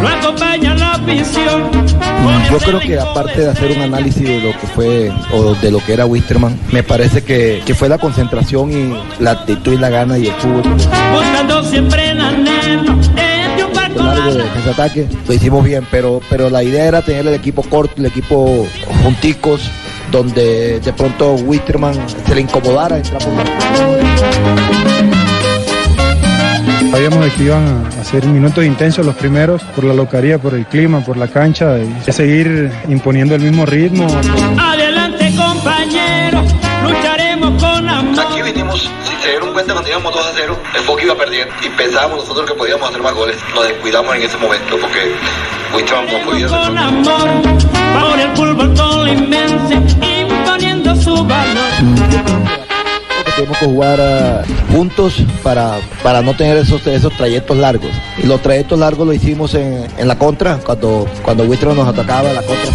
Lo acompaña la afición. Yo creo que aparte de hacer un análisis de lo que fue o de lo que era Wisterman, me parece que, que fue la concentración y la actitud y la gana y el fútbol. Buscando siempre el anhelo largo de defensa ataque, lo hicimos bien, pero, pero la idea era tener el equipo corto, el equipo junticos, donde de pronto Wisterman se le incomodara entrar por la... Sabíamos de que iban a ser minutos intensos los primeros por la localía, por el clima, por la cancha y seguir imponiendo el mismo ritmo. Adelante compañeros, lucharemos con amor. Aquí vinimos, si se dieron cuenta cuando íbamos 2 a 0, el Boca iba perdiendo y pensábamos nosotros que podíamos hacer más goles. Nos descuidamos en ese momento porque Wisterman no podía hacer Con amor, por el fútbol tolimense, imponiendo su valor. Tenemos que jugar ah, juntos para, para no tener esos, esos trayectos largos. Y los trayectos largos lo hicimos en, en la contra, cuando, cuando nos atacaba, la contra.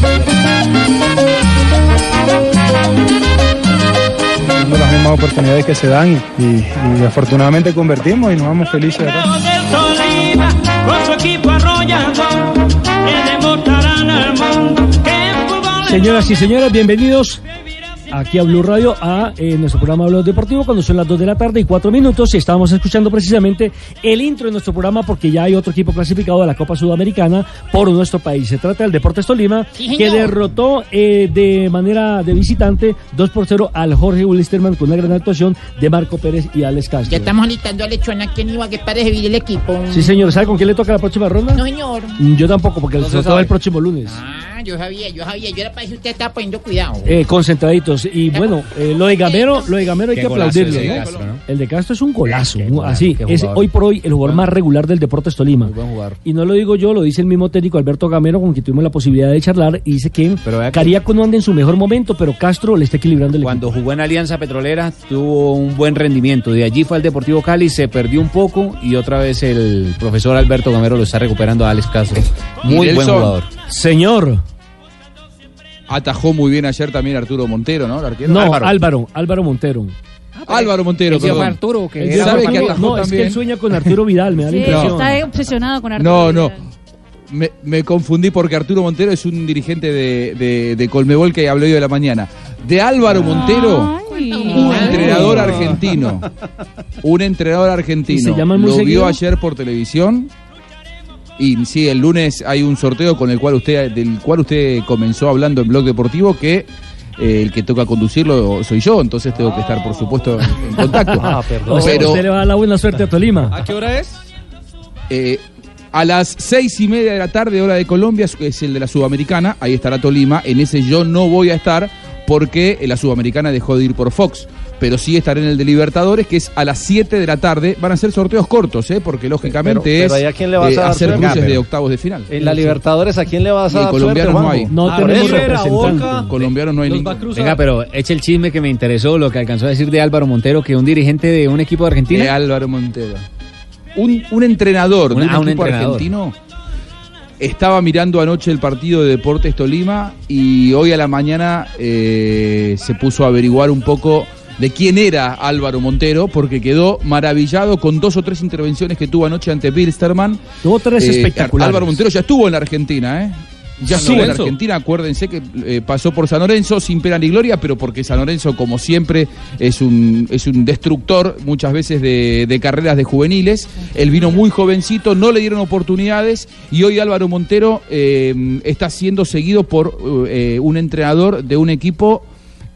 Teniendo las mismas oportunidades que se dan y, y afortunadamente convertimos y nos vamos felices Señoras y señores, bienvenidos aquí a Blue Radio a eh, nuestro programa Blog Deportivo cuando son las 2 de la tarde y 4 minutos y estábamos escuchando precisamente el intro de nuestro programa porque ya hay otro equipo clasificado de la Copa Sudamericana por nuestro país. Se trata del Deportes Tolima que derrotó eh, de manera de visitante 2 por 0 al Jorge Wilstermann con una gran actuación de Marco Pérez y Alex Castro. Ya estamos alistando a Lechona que ni va que para vivir el equipo. Sí, señor. ¿Sabe con quién le toca la próxima ronda? No, señor. Yo tampoco, porque el sorteo es el próximo lunes. Ah, yo sabía, yo sabía. Yo era para decir usted estaba poniendo cuidado. Eh, concentraditos. Y bueno, eh, lo de Gamero, lo de Gamero hay Qué que aplaudirlo. ese de ¿no? Castro, ¿no? El de Castro es un golazo. Qué golazo, Así, qué es hoy por hoy el jugador más regular del Deportes Tolima. Y no lo digo yo, lo dice el mismo técnico Alberto Gamero, con quien tuvimos la posibilidad de charlar, y dice que Pero Cariaco no anda en su mejor momento, pero Castro le está equilibrando el Cuando jugó en Alianza Petrolera tuvo un buen rendimiento. De allí fue al Deportivo Cali, se perdió un poco y otra vez el profesor Alberto Gamero lo está recuperando a Alex Castro. Muy buen jugador. Señor, Atajó muy bien ayer también Arturo Montero, ¿no? El arquero. no, Álvaro, Álvaro, Montero. Álvaro Montero, Ese fue perdón. Arturo, que Él ¿Sabe que atajó no, es que también? él sueña con Arturo Vidal, me da la Sí, impresión. está obsesionado con Arturo. No, no. Vidal. Me, me confundí porque Arturo Montero es un dirigente de, de, de Colmebol que habló hoy de la mañana. De Álvaro Montero, Ay. un entrenador argentino. Un entrenador argentino. ¿Y se Lo seguido? vio ayer por televisión. Y sí, el lunes hay un sorteo con el cual usted, del cual usted comenzó hablando en Blog Deportivo que eh, el que toca conducirlo soy yo, entonces tengo que estar, por supuesto, en, en contacto. O sea, Pero- usted le va a dar la buena suerte a Tolima. ¿A qué hora es? Eh, a las seis y media de la tarde, hora de Colombia, es el de la Sudamericana, ahí estará Tolima. En ese yo no voy a estar porque la Sudamericana dejó de ir por Fox. Pero sí estaré en el de Libertadores, que es a las 7 de la tarde. Van a ser sorteos cortos, ¿eh? porque lógicamente Pero- pero es ahí a quién le vas eh, a dar hacer suerte. cruces de octavos de final. En la Libertadores, ¿a quién le vas a dar colombiano suerte, no hay. No tenemos representante. Boca. Colombiano no hay ningún. Venga, pero eche el chisme que me interesó, lo que alcanzó a decir de Álvaro Montero, que un dirigente de un equipo de Argentina. De Álvaro Montero. Un, un entrenador de Un- un ah, un equipo entrenador. argentino estaba mirando anoche el partido de Deportes Tolima y hoy a la mañana eh, se puso a averiguar un poco de quién era Álvaro Montero porque quedó maravillado con dos o tres intervenciones que tuvo anoche ante Bilsterman. Tuvo tres Eh, espectaculares. Álvaro Montero ya estuvo en la Argentina, ¿eh? Ya estuvo en Lorenzo. Argentina, acuérdense que eh, pasó por San Lorenzo sin pena ni gloria, pero porque San Lorenzo, como siempre, es un, es un destructor muchas veces de, de carreras de juveniles. Él vino muy jovencito, no le dieron oportunidades y hoy Álvaro Montero eh, está siendo seguido por eh, un entrenador de un equipo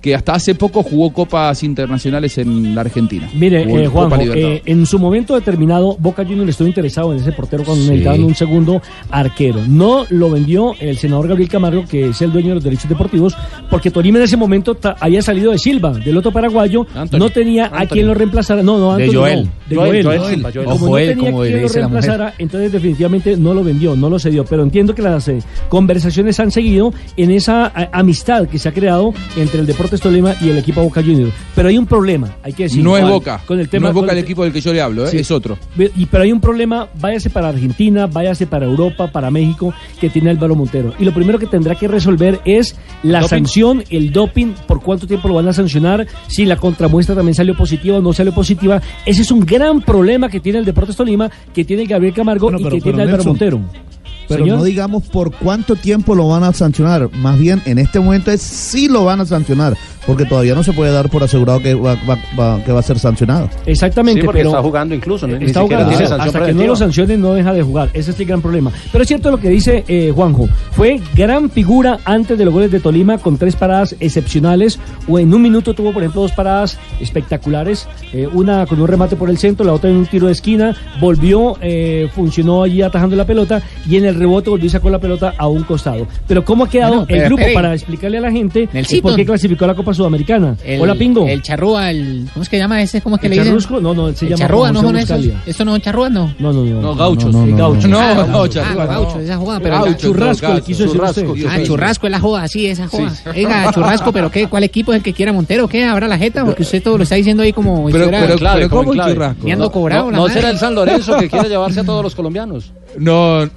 que hasta hace poco jugó copas internacionales en la Argentina. Mire, eh, Juanjo, eh, en su momento determinado, Boca Juniors estuvo interesado en ese portero cuando Sí. necesitaban un segundo arquero. No lo vendió el senador Gabriel Camargo, que es el dueño de los derechos deportivos, porque Tolima en ese momento había salido de Silva, del otro paraguayo, Anthony. no tenía a quien lo reemplazara. No, no, De Anthony, Joel. no, de Joel, Joel. Joel Silva, Joel. Como O no Joel, tenía como quien lo la reemplazara, entonces definitivamente no lo vendió, no lo cedió. Pero entiendo que las eh, conversaciones han seguido en esa a- amistad que se ha creado entre el Deportes Tolima y el equipo Boca Juniors. Pero hay un problema, hay que decir. no es Boca, Con el tema, no es Boca el el equipo del que yo le hablo, ¿eh? Sí. es otro. Y, pero hay un problema, váyase para Argentina, váyase para Europa, para México, que tiene Álvaro Montero. Y lo primero que tendrá que resolver es la ¿Doping? sanción, el doping, por cuánto tiempo lo van a sancionar, si la contramuestra también salió positiva o no salió positiva. Ese es un gran problema que tiene el Deportes Tolima, que tiene Gabriel Camargo Bueno, y pero- que tiene pero, Álvaro Nelson, Montero. Pero Señor. no digamos por cuánto tiempo lo van a sancionar. Más bien, en este momento es sí lo van a sancionar. Porque todavía no se puede dar por asegurado que va, va- va- que va a ser sancionado. Exactamente, Sí, porque pero está jugando incluso, ¿no? Ni está siquiera jugando. tiene Hasta que no lo sancionen no deja de jugar. Ese es el gran problema. Pero es cierto lo que dice eh, Juanjo. Fue gran figura antes de los goles de Tolima con tres paradas excepcionales. O en un minuto tuvo, por ejemplo, dos paradas espectaculares. Eh, una con un remate por el centro, la otra en un tiro de esquina. Volvió, eh, funcionó allí atajando la pelota y en el rebote volvió y sacó la pelota a un costado. Pero ¿cómo ha quedado Bueno, pero el grupo para explicarle a la gente eh, por qué clasificó a la Copa Sudamericana? El- Hola, Pingo. El charrúa, el. ¿Cómo es que llama ese? ¿Cómo es que ¿El le dicen? charrusco? No, no, se el llama charrúa, ¿no son esos? ¿Eso no son charrúas, no? No, no, no. No, gauchos. Sí, gauchos. No, Ah, no, ah, charrúa, no. gauchos, esa joda, pero Gauchos, Churrasco, le quiso decir Churrasco, usted. Ah, churrasco es la joda, sí, esa joda. Oiga, churrasco, pero qué, ¿cuál equipo es el que quiera Montero? ¿Qué? ¿Abra la jeta? Porque usted todo lo está diciendo ahí como. Pero- pero- ¿cómo el churrasco? Me ando cobrado, No, no será el San Lorenzo que quiere llevarse a todos los colombianos. No,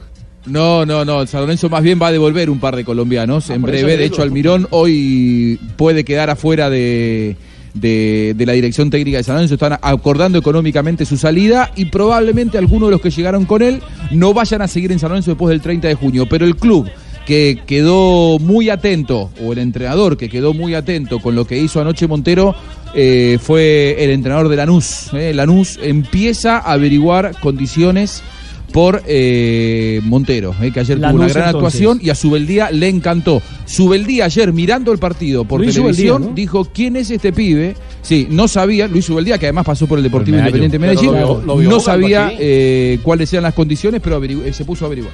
no, no, no. San Lorenzo más bien va a devolver un par de colombianos. en por eso breve, de hecho, Almirón hoy puede quedar afuera de, de, de la dirección técnica de San Lorenzo. Están acordando económicamente su salida y probablemente algunos de los que llegaron con él no vayan a seguir en San Lorenzo después del 30 de junio. Pero el club que quedó muy atento, o el entrenador que quedó muy atento con lo que hizo anoche Montero, eh, fue el entrenador de Lanús. eh. Lanús empieza a averiguar condiciones por eh, Montero, eh, que ayer tuvo una gran entonces. actuación y a Subeldía le encantó. Subeldía ayer mirando el partido por Luis televisión Subeldía, ¿no? dijo quién es este pibe. Sí, no sabía, Luis Subeldía, que además pasó por el Deportivo. Independiente de Medellín, lo vio- lo vio no sabía eh, cuáles eran las condiciones, pero eh, se puso a averiguar.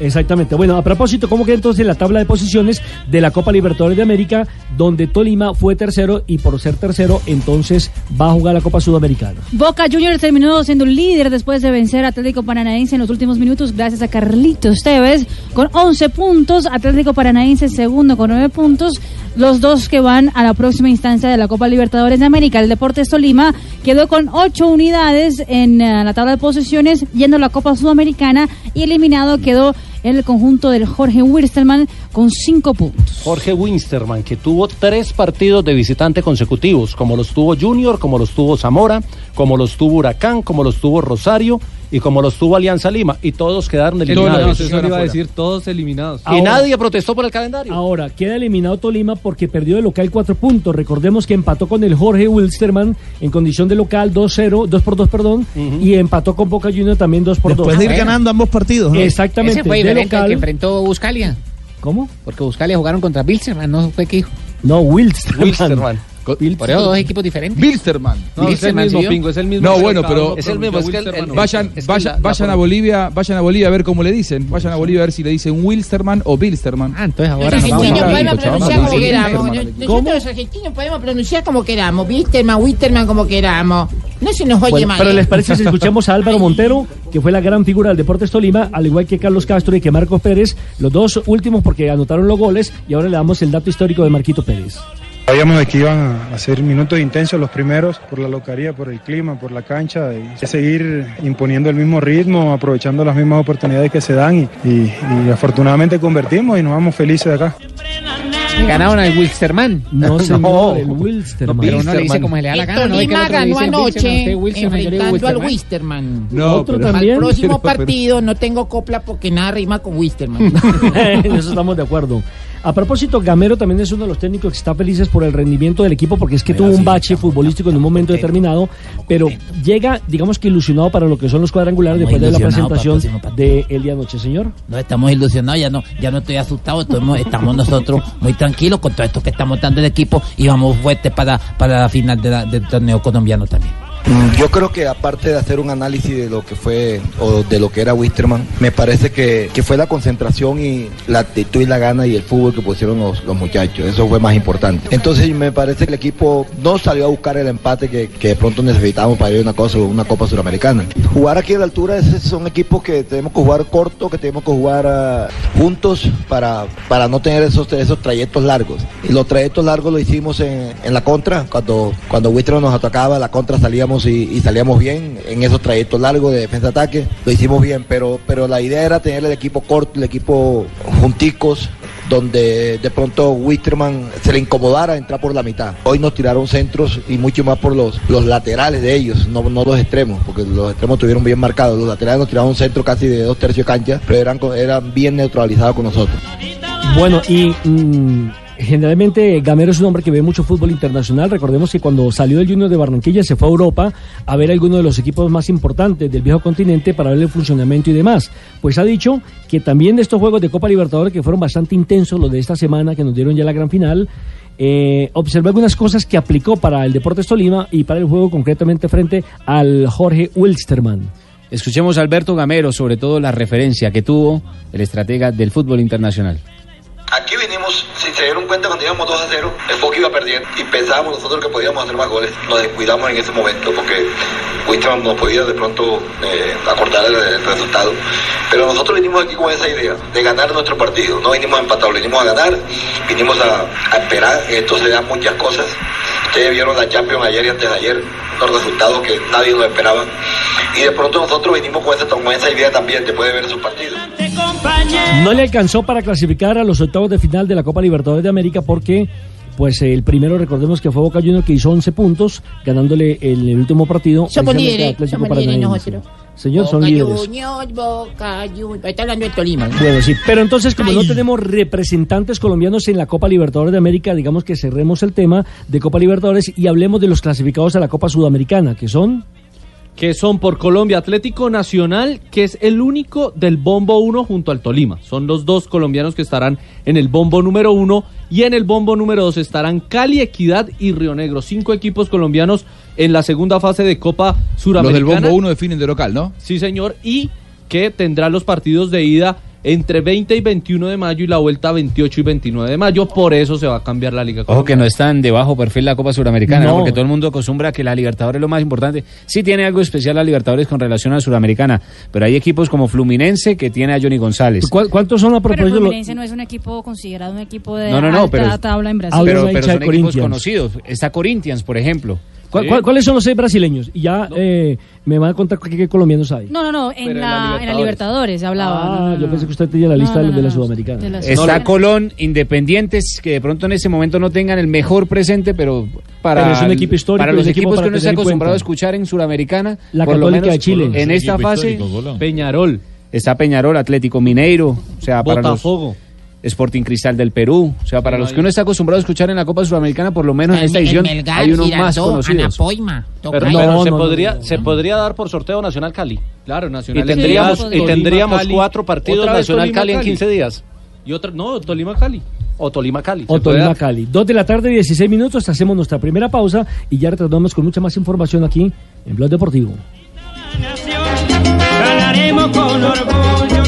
Exactamente. Bueno, a propósito, ¿cómo queda entonces la tabla de posiciones de la Copa Libertadores de América, donde Tolima fue tercero y por ser tercero, entonces va a jugar la Copa Sudamericana? Boca Juniors terminó siendo líder después de vencer a Atlético Paranaense en los últimos minutos gracias a Carlitos Tevez con 11 puntos, Atlético Paranaense segundo con 9 puntos, los dos que van a la próxima instancia de la Copa Libertadores de América. El Deportes Tolima quedó con 8 unidades en eh, la tabla de posiciones yendo a la Copa Sudamericana y eliminado quedó el conjunto del Jorge Wirstelman con 5 puntos. Jorge Winsterman, que tuvo tres partidos de visitante consecutivos, como los tuvo Junior, como los tuvo Zamora, como los tuvo Huracán, como los tuvo Rosario y como los tuvo Alianza Lima. Y todos quedaron eliminados. eso le iba a decir, todos eliminados. Y nadie protestó por el calendario. Ahora, queda eliminado Tolima porque perdió de local 4 puntos. Recordemos que empató con el Jorge Wilstermann en condición de local 2-0, 2 por 2, perdón, y empató con Boca Juniors también 2 por 2. Después de ir ganando ambos partidos. ¿no? Exactamente. Ese fue de local. que enfrentó Buscalia. ¿Cómo? Porque Buscalia jugaron contra Bilzerman, no fue que dijo. No, Wilstermann. Wilstermann. Por eso dos equipos diferentes. Bilsterman. No, es el Wilstermann, mismo pingo, es el mismo. No, bueno, pero- Es el mismo, es que el- Wilstermann, el- ¿no? Vayan, Es que vayan, la- la vayan a Bolivia, vayan a Bolivia a ver cómo le dicen. Vayan a Bolivia a ver si le dicen Wilsterman o Bilsterman. Ah, entonces ahora Los argentinos podemos pronunciar como queramos. Wilstermann. Nosotros los argentinos podemos pronunciar como queramos. Wisterman, Wisterman como queramos. No se nos oye Bueno, mal. pero les parece si escuchamos a Álvaro Montero, que fue la gran figura del Deportes Tolima, al igual que Carlos Castro y que Marcos Pérez, los dos últimos porque anotaron los goles y ahora le damos el dato histórico de Marquito Pérez. Sabíamos de que iban a hacer minutos intensos los primeros por la localía, por el clima, por la cancha y seguir imponiendo el mismo ritmo, aprovechando las mismas oportunidades que se dan y, y- y afortunadamente convertimos y nos vamos felices de acá. Ganaron al Wilstermann. No, señor, el Wilstermann. pero uno le dice como se le da la gana. ¿no? Le ganó anoche enfrentando al Wilstermann. Wisterman. No, Otro pero- Al también. próximo Pero- partido no tengo copla porque nada rima con Wisterman. en eso estamos de acuerdo. A propósito, Gamero también es uno de los técnicos que está felices por el rendimiento del equipo porque es que tuvo un bache futbolístico en un momento determinado, pero llega, digamos que ilusionado para lo que son los cuadrangulares después de la para presentación del el día de anoche, señor. No estamos ilusionados, ya no, ya no estoy asustado, estamos, estamos nosotros muy tranquilos con todo esto que estamos dando el equipo y vamos fuertes para, para la final de la- del torneo colombiano también. Mm, Yo creo que aparte de hacer un análisis de lo que fue o de lo que era Wisterman, me parece que, que fue la concentración y la actitud y la gana y el fútbol que pusieron los, los muchachos. Eso fue más importante. Entonces me parece que el equipo no salió a buscar el empate que, que de pronto necesitábamos para ir a una cosa, una Copa Suramericana. Jugar aquí a la altura es- son equipos que tenemos que jugar corto, que tenemos que jugar ah, juntos para, para no tener esos, esos trayectos largos. Y los trayectos largos lo hicimos en, en la contra, cuando, cuando Wisterman nos atacaba, la contra y, salíamos bien en esos trayectos largos de defensa-ataque, lo hicimos bien, pero, pero la idea era tener el equipo corto, el equipo junticos, donde de pronto Wisterman se le incomodara entrar por la mitad. Hoy nos tiraron centros y mucho más por los, los laterales de ellos, no, no los extremos, porque los extremos estuvieron bien marcados. Los laterales nos tiraron un centro casi de dos tercios de cancha, pero eran, eran bien neutralizados con nosotros. Bueno, y mm, generalmente Gamero es un hombre que ve mucho fútbol internacional. Recordemos que cuando salió del Junior de Barranquilla se fue a Europa a ver algunos de los equipos más importantes del viejo continente para ver el funcionamiento y demás. Pues ha dicho que también de estos juegos de Copa Libertadores, que fueron bastante intensos los de esta semana, que nos dieron ya la gran final, eh, observé algunas cosas que aplicó para el Deportes Tolima y para el juego concretamente frente al Jorge Wilstermann. Escuchemos a Alberto Gamero, sobre todo la referencia que tuvo el estratega del fútbol internacional. Aquí vinimos, si se dieron cuenta cuando íbamos 2 a 0, el Foco iba perdiendo y pensábamos nosotros que podíamos hacer más goles. Nos descuidamos en ese momento porque Wisterman no podía de pronto eh, acortar el, el resultado. Pero nosotros vinimos aquí con esa idea de ganar nuestro partido. No vinimos a empatar, vinimos a ganar, vinimos a, a esperar. Esto se dan muchas cosas. Ustedes vieron la Champions ayer y antes de ayer, los resultados que nadie nos esperaba. Y de pronto nosotros vinimos con esa, con esa idea también, después de ver esos partidos. No le alcanzó para clasificar a los octavos de final de la Copa Libertadores de América porque pues el primero recordemos que fue Boca Juniors que hizo 11 puntos ganándole en el último partido Somos líderes, líderes nosotros. Señor, son líderes. Juniors, Boca Juniors. Está hablando de Tolima. ¿no? Bueno, sí, pero entonces como no tenemos representantes colombianos en la Copa Libertadores de América, digamos que cerremos el tema de Copa Libertadores y hablemos de los clasificados a la Copa Sudamericana, que son que son por Colombia Atlético Nacional, que es el único del bombo 1 junto al Tolima. Son los dos colombianos que estarán en el bombo número 1 y en el bombo número 2 estarán Cali, Equidad y Río Negro. Cinco equipos colombianos en la segunda fase de Copa Los Suramericana. del bombo 1 definen de local, ¿no? Sí, señor, y que tendrá los partidos de ida entre 20 y 21 de mayo y la vuelta 28 y 29 de mayo. Por eso se va a cambiar la Liga Ojo que no es tan de bajo perfil la Copa Suramericana, ¿no? No. porque todo el mundo acostumbra a que la Libertadores es lo más importante. Sí tiene algo especial la Libertadores con relación a la Suramericana, pero hay equipos como Fluminense que tiene a Johnny González. ¿Cuántos son a Pero propósito? Fluminense no es un equipo considerado un equipo de No, no, no, alta pero- tabla en Brasil. Pero, pero son equipos conocidos. Está Corinthians, por ejemplo. ¿Cuál- Sí. cuál- ¿Cuáles son los seis brasileños? Y ya eh, me van a contar qué, qué colombianos hay. No, no, no, en, la, en la Libertadores hablaba. Ah, no, no, yo no. pensé que usted tenía la No, lista no, de no, la no, Sudamericana. de la Está Colón, Independientes, que de pronto en ese momento no tengan el mejor presente, pero para, Pero es un equipo histórico, para los equipos para que uno tener en acostumbrado a escuchar en Suramericana, La por lo Católica menos de Chile. en esta fase. Peñarol. Está Peñarol, Atlético Mineiro, o sea, para los Botafogo. Sporting Cristal del Perú, o sea, para los que uno está acostumbrado a escuchar en la Copa Sudamericana, por lo menos en esta edición Melgar, hay unos Girardot, más conocidos. Anapoima, Pero, pero No, se, no, podría, no, se podría dar por sorteo Nacional Cali. Claro, Y Nacional tendríamos, Equidad, y tendríamos Cali. cuatro partidos Nacional Cali en 15 días. Y otra, no, Tolima Cali. O Tolima Cali. O Tolima Cali. Dos de la tarde, 16 minutos. Hacemos nuestra primera pausa y ya retornamos con mucha más información aquí en Blog Deportivo. Ganaremos con orgullo,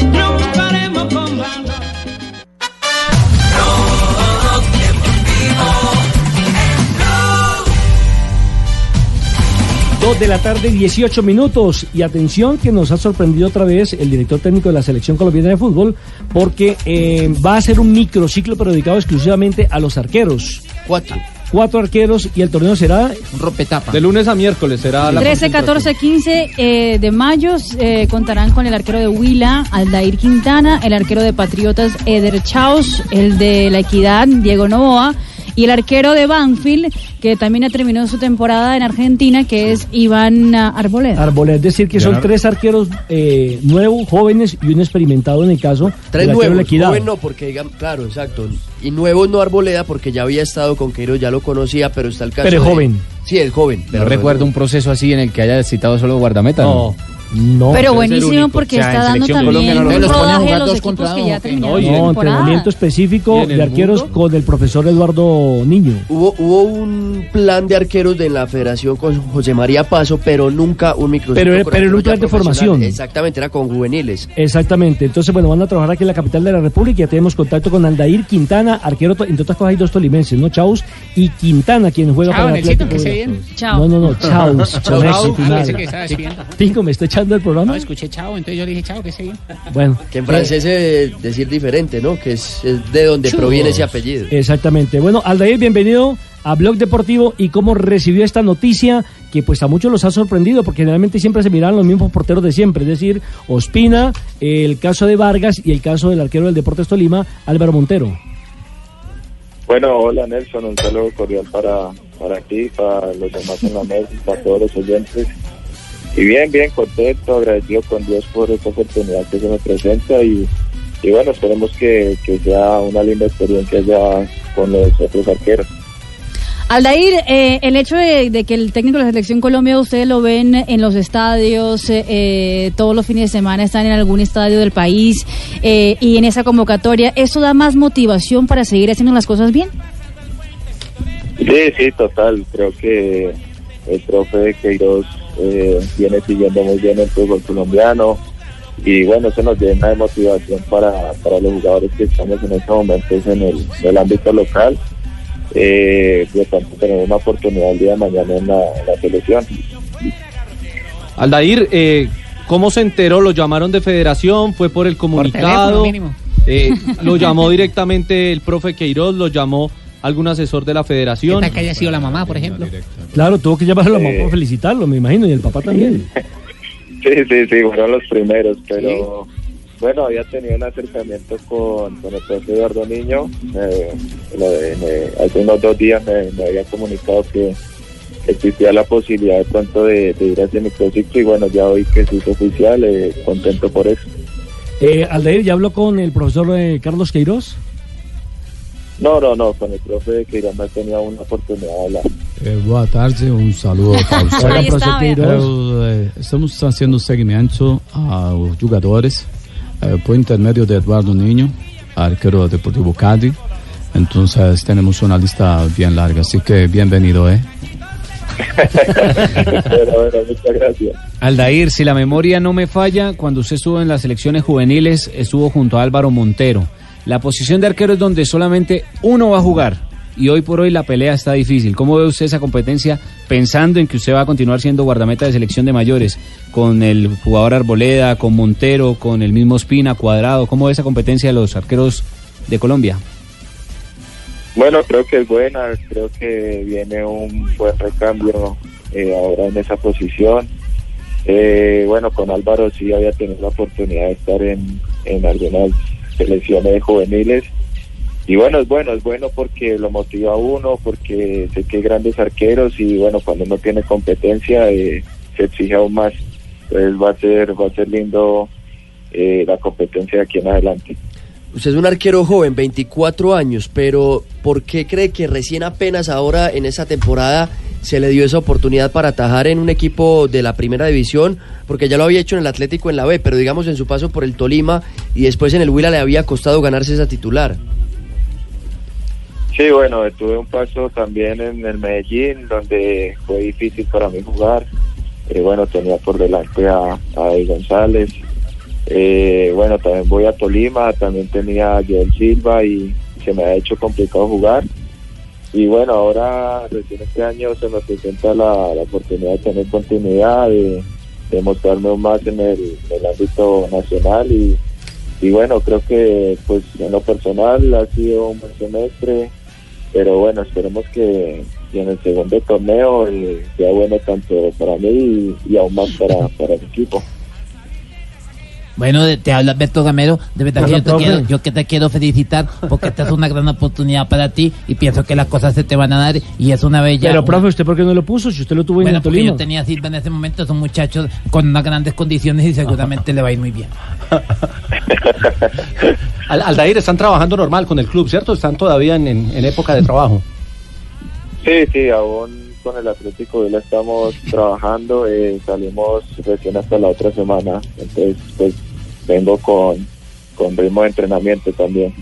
de la tarde, 18 minutos. Y atención que nos ha sorprendido otra vez el director técnico de la Selección Colombiana de Fútbol, porque eh, va a ser un microciclo, pero dedicado exclusivamente a los arqueros. Cuatro. Cuatro arqueros y el torneo será. Ropetapa. De lunes a miércoles será la. 13, 14, 15 de mayo eh, contarán con el arquero de Huila, Aldair Quintana, el arquero de Patriotas, Eder Chaos, el de La Equidad, Diego Novoa y el arquero de Banfield, que también ha terminado su temporada en Argentina, que es Iván ah, Arboleda. Arboleda, es decir, que son tres arqueros eh, nuevos, jóvenes y un experimentado en el caso Tres del nuevos, joven no, porque digamos, claro, exacto. Y nuevos no Arboleda, porque ya había estado con Queiroz, ya lo conocía, pero está el caso Pero de- joven. Sí, el joven. No recuerdo un proceso así en el que haya citado solo guardameta. No, no. Pero buenísimo porque está dando también un rodaje a los equipos que ya terminaron No, temporada. entrenamiento específico ¿Y en el de arqueros mundo? con el profesor Eduardo Niño. Hubo, hubo un plan de arqueros de la federación con José María Paso, pero nunca un microciclo. Pero pero era un plan de formación. Exactamente, era con juveniles. Exactamente. Entonces, bueno, van a trabajar aquí en la capital de la República. Ya tenemos contacto con Aldair Quintana, arquero, entre otras cosas hay dos tolimenses, ¿no? Chaus y Quintana, quien juega Chao, para el Atlético. No, no, no, Chaus. Tingo, ¿me está echando el programa? No, escuché chao, entonces yo le dije chao, que se. Bueno. Que en francés es decir diferente, ¿no? Que es, es de donde Churros. proviene ese apellido. Exactamente. Bueno, Aldair, bienvenido a Blog Deportivo y cómo recibió esta noticia que pues a muchos los ha sorprendido porque generalmente siempre se miran los mismos porteros de siempre, es decir, Ospina, el caso de Vargas y el caso del arquero del Deportes Tolima, Álvaro Montero. Bueno, hola Nelson, un saludo cordial para, para ti, para los demás en la mesa, para todos los oyentes. Y bien, bien, contento, agradecido con Dios por esta oportunidad que se me presenta y, y bueno, esperemos que, que sea una linda experiencia ya con los otros arqueros. Aldair, eh, el hecho de, de que el técnico de la selección Colombia ustedes lo ven en los estadios, eh, eh, todos los fines de semana están en algún estadio del país eh, y en esa convocatoria, ¿eso da más motivación para seguir haciendo las cosas bien? Sí, sí, total. Creo que el profe Queiroz eh, viene siguiendo muy bien el fútbol colombiano y bueno, eso nos llena de motivación para, para los jugadores que estamos en estos momentos en el, en el ámbito local. Eh, de tanto tener una oportunidad el día de mañana en la, en la selección. Aldair, eh, ¿cómo se enteró? ¿Lo llamaron de federación? ¿Fue por el comunicado? teléfono, mínimo. Eh, ¿Lo llamó directamente el profe Queiroz? ¿Lo llamó algún asesor de la ¿Qué federación? que haya sido la mamá, por ejemplo? Claro, tuvo que llamar a la mamá para felicitarlo, me imagino, y el papá también. Sí, sí, sí, fueron los primeros, pero bueno, había tenido un acercamiento con, con el profe Eduardo Niño. eh, lo de- me- hace unos dos días me, me había comunicado que existía la posibilidad de pronto de, de ir a ese microciclo y bueno, ya hoy que se hizo oficial, eh, contento por eso. Eh, Aldair, ¿ya habló con el profesor eh, Carlos Queiroz? No, no, no, con el profe que ya no tenía una oportunidad de hablar. É, boa tarde, um saludo para Queiroz. Eu, eh, estamos fazendo seguimento aos jogadores eh, por intermédio de Eduardo Niño, arquero Deportivo Cádiz. Entonces tenemos una lista bien larga, así que bienvenido, ¿eh? Pero bueno, muchas gracias. Aldair, si la memoria no me falla, cuando usted estuvo en las selecciones juveniles, estuvo junto a Álvaro Montero. La posición de arquero es donde solamente uno va a jugar. Y hoy por hoy la pelea está difícil. ¿Cómo ve usted esa competencia pensando en que usted va a continuar siendo guardameta de selección de mayores? Con el jugador Arboleda, con Montero, con el mismo Espina, Cuadrado. ¿Cómo ve esa competencia de los arqueros de Colombia? Bueno, creo que es buena, creo que viene un buen recambio eh, ahora en esa posición. Eh, bueno, con Álvaro sí había tenido la oportunidad de estar en, en algunas selecciones juveniles. Y bueno, es bueno, es bueno porque lo motiva a uno, porque sé que hay grandes arqueros y bueno, cuando uno tiene competencia eh, se exige aún más. Entonces va a ser, va a ser lindo eh, la competencia de aquí en adelante. Usted es un arquero joven, 24 años, pero ¿por qué cree que recién apenas ahora en esa temporada se le dio esa oportunidad para atajar en un equipo de la primera división? Porque ya lo había hecho en el Atlético en la B, pero digamos en su paso por el Tolima y después en el Huila le había costado ganarse esa titular. Sí, bueno, tuve un paso también en el Medellín, donde fue difícil para mí jugar. Eh, bueno, tenía por delante a, a González. Eh, bueno, también voy a Tolima, también tenía a Joel Silva y se me ha hecho complicado jugar. Y bueno, ahora recién este año se me presenta la, la oportunidad de tener continuidad, de, de mostrarme aún más en el, el ámbito nacional y, y bueno, creo que pues en lo personal ha sido un buen semestre. pero bueno, esperemos que, que en el segundo torneo eh, sea bueno tanto para mí y, y aún más para, para el equipo. Bueno, de- te habla Alberto Gamero. De verdad que yo, te quiero, yo que te quiero felicitar porque esta es una gran oportunidad para ti y pienso que las cosas se te van a dar y es una bella. Pero, profe, ¿usted por qué no lo puso? Si usted lo tuvo en bueno, el porque Tolima. yo tenía Silva en ese momento, es un muchacho con unas grandes condiciones y seguramente le va a ir muy bien. Al- Aldair, están trabajando normal con el club, ¿cierto? Están todavía en, en- en época de trabajo. Sí, sí, aún con el Atlético ya estamos trabajando, eh, salimos recién hasta la otra semana, entonces pues vengo con, con ritmo de entrenamiento también.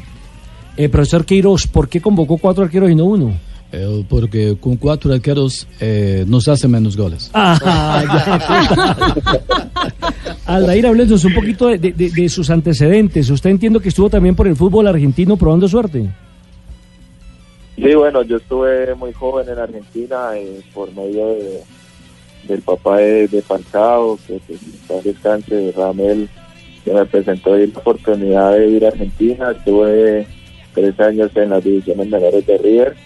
Eh, profesor Queiroz, ¿por qué convocó cuatro arqueros y no uno? Eh, porque con cuatro arqueros eh, nos hace menos goles. Ah. Aldair, háblenos un poquito de, de- de- de sus antecedentes. Usted entiendo que estuvo también por el fútbol argentino probando suerte. Sí, bueno, yo estuve muy joven en Argentina eh, por medio de, del papá de, de Falcao, que está descanse, Ramel, que me presentó la oportunidad de ir a Argentina. Estuve tres años en las divisiones menores de River.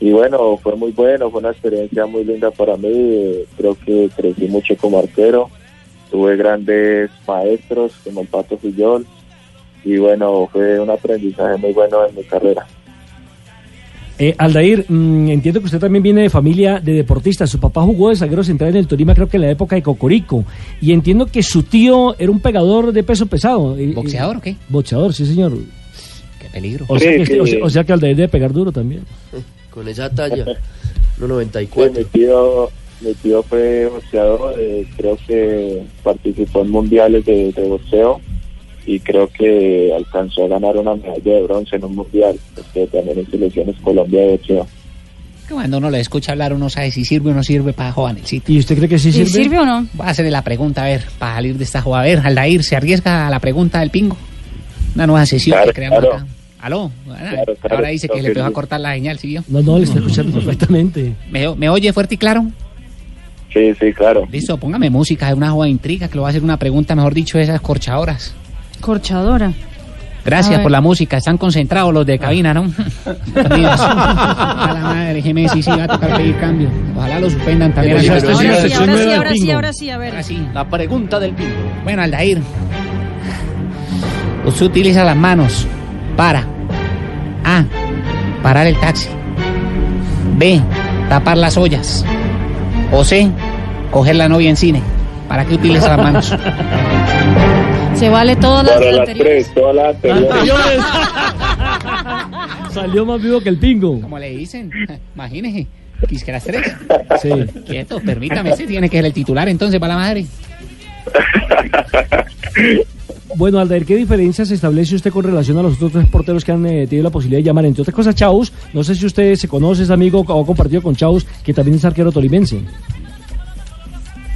Y bueno, fue muy bueno, fue una experiencia muy linda para mí. creo que crecí mucho como arquero. Tuve grandes maestros como el Pato Fillol. Y bueno, fue un aprendizaje muy bueno en mi carrera. Eh, Aldair, mm, entiendo que usted también viene de familia de deportistas. Su papá jugó de zaguero central en el Tolima, creo que en la época de Cocorico. Y entiendo que su tío era un pegador de peso pesado. Eh, ¿Boxeador eh, o qué? Boxeador, sí, señor. Qué peligro. O, sea, Sí, que, sí. o sea- o sea que Aldair debe pegar duro también. Con esa talla. Sí, 1.94. mi tío, mi tío fue boxeador, eh, creo que participó en mundiales de, de boxeo y creo que alcanzó a ganar una medalla de bronce en un mundial, este, también en selecciones Colombia de. Que Cuando uno le escucha hablar, uno sabe si sirve o no sirve para Juanelcito. ¿Y usted cree que sí ¿Sí sirve o no? Voy a hacerle la pregunta, a ver, para salir de esta jugada. A ver, Aldair, ¿se arriesga a la pregunta del pingo? Una nueva sesión Claro, que creamos claro. acá. ¿Aló? Ah, Claro, claro, Ahora dice que le que empezó a cortar la señal, ¿sí vio? No, no, le está escuchando perfectamente. ¿Me, me oye fuerte y claro? Sí, sí, claro. Listo, póngame música, es una joda de intriga que le voy a hacer una pregunta, mejor dicho, de esas corchadoras. Corchadora. Gracias por la música, están concentrados los de cabina, ¿no? A la madre, Gemesis, sí, va a tocar pedir cambio. Ojalá lo suspendan también. Ahora sí, Ahora sí, sí, ahora sí, a ver. ahora sí. La pregunta del pingo. Bueno, Aldair, usted utiliza las manos para A. Parar el taxi. B. Tapar las ollas. O C. Coger la novia en cine. ¿Para qué utiliza las manos? Se vale todas las Para las anteriores. tres, todas las anteriores. Salió más vivo que el pingo. Como le dicen, imagínese. Quis que las tres. Sí. Quieto, permítame, ese tiene que ser el titular entonces para la madre. Bueno, Aldair, ¿qué diferencias establece usted con relación a los otros tres porteros que han eh, tenido la posibilidad de llamar? Entre otras cosas, Chaus. No sé si usted se conoce, es amigo o ha compartido con Chaus, que también es arquero tolimense.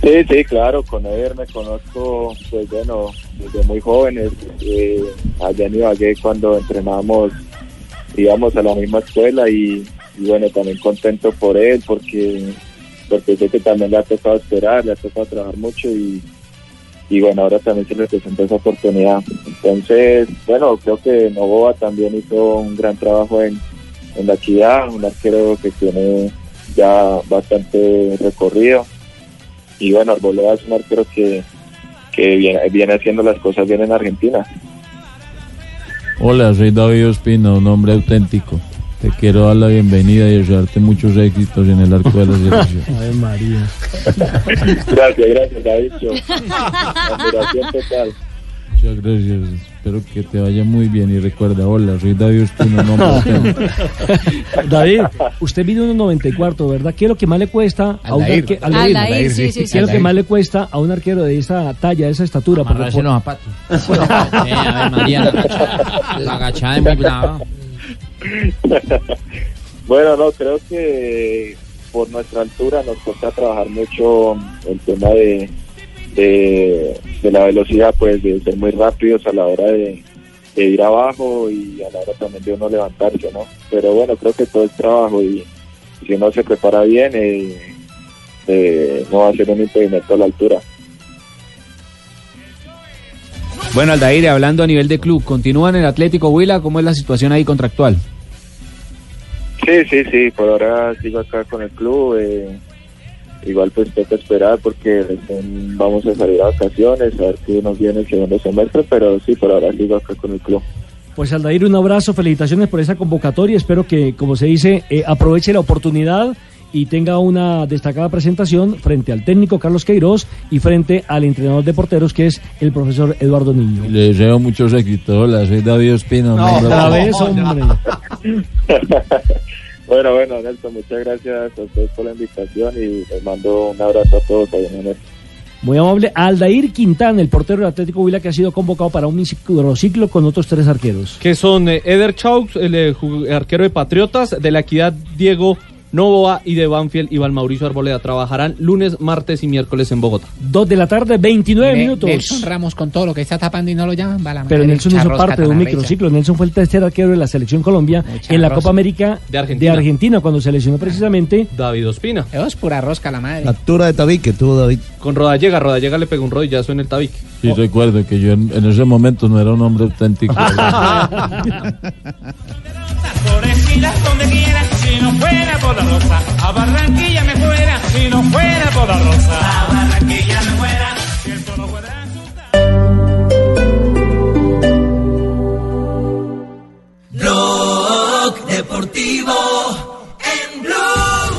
Sí, sí, claro, con Eder me conozco, pues bueno, desde muy jóvenes. Eh, allá en Ibagué cuando entrenábamos íbamos a la misma escuela y, y bueno, también contento por él porque porque sé que también le ha tocado esperar, le ha tocado trabajar mucho y, y bueno, ahora también se le presentó esa oportunidad. Entonces, bueno, creo que Novoa también hizo un gran trabajo en, en la equidad, un arquero que tiene ya bastante recorrido y bueno, Arboleda es un arquero que, que viene, viene haciendo las cosas bien en Argentina. Hola, soy David Ospina, un hombre auténtico. Te quiero dar la bienvenida y desearte muchos éxitos en el arco de la selección. Ay, María. Gracias, gracias, David. Admiración total. Muchas gracias. Espero que te vaya muy bien y recuerda, hola, soy David Ospina, auténtico. David, usted mide 1.94, ¿verdad? ¿Qué es lo que más le cuesta a un arquero? Sí, sí, ¿Qué es lo que más le cuesta a un arquero de esa talla, de esa estatura? Porque Amarrarse por- los zapatos. Sí, a ver, María, la agachada, la agachada es muy brava. Bueno, no, creo que por nuestra altura nos cuesta trabajar mucho el tema de, de, de la velocidad, pues de ser muy rápidos a la hora de, de ir abajo y a la hora también de uno levantarse, ¿no? Pero bueno, creo que todo es trabajo y si uno se prepara bien, eh, eh, no va a ser un impedimento a la altura. Bueno, Aldair, hablando a nivel de club, ¿continúa en el Atlético Huila? ¿Cómo es la situación ahí contractual? Sí, sí, sí, por ahora sigo acá con el club. eh, igual pues toca esperar porque recién vamos a salir a vacaciones, a ver qué nos viene el segundo semestre, pero sí, por ahora sigo acá con el club. Pues Aldair, un abrazo, felicitaciones por esa convocatoria. Espero que, como se dice, eh, aproveche la oportunidad y tenga una destacada presentación frente al técnico Carlos Queiroz y frente al entrenador de porteros que es el profesor Eduardo Niño. Le deseo muchos éxitos. Hola, soy David Ospina. No, otra vez, hombre. Bueno, bueno, Nelson, muchas gracias a ustedes por la invitación y les mando un abrazo a todos Muy amable. Aldair Quintana, el portero del Atlético Huila, que ha sido convocado para un microciclo con otros tres arqueros. que son eh, Eder Chaux, el eh, arquero de Patriotas, de la Equidad Diego Novoa y de Banfield Iván Mauricio Arboleda. Trabajarán lunes, martes y miércoles en Bogotá. Dos de la tarde, 29 Ne- minutos. Nelson Ramos con todo lo que está tapando y no lo llaman, va la Pero madre, Nelson hizo parte de un microciclo. Nelson fue el tercer arquero de la selección Colombia en la. Copa América De Argentina. Argentina, cuando se lesionó precisamente. David Ospina. Eso es pura rosca la madre. La altura de tabique tuvo David. Con Rodallega, Rodallega le pegó un rodillazo en el tabique. Sí, recuerdo que yo en, en ese momento no era un hombre auténtico. Si no fuera por la rosa. A Barranquilla me fuera, si no fuera por la rosa. A Barranquilla me fuera, si esto no fuera. Blog Deportivo en Blue.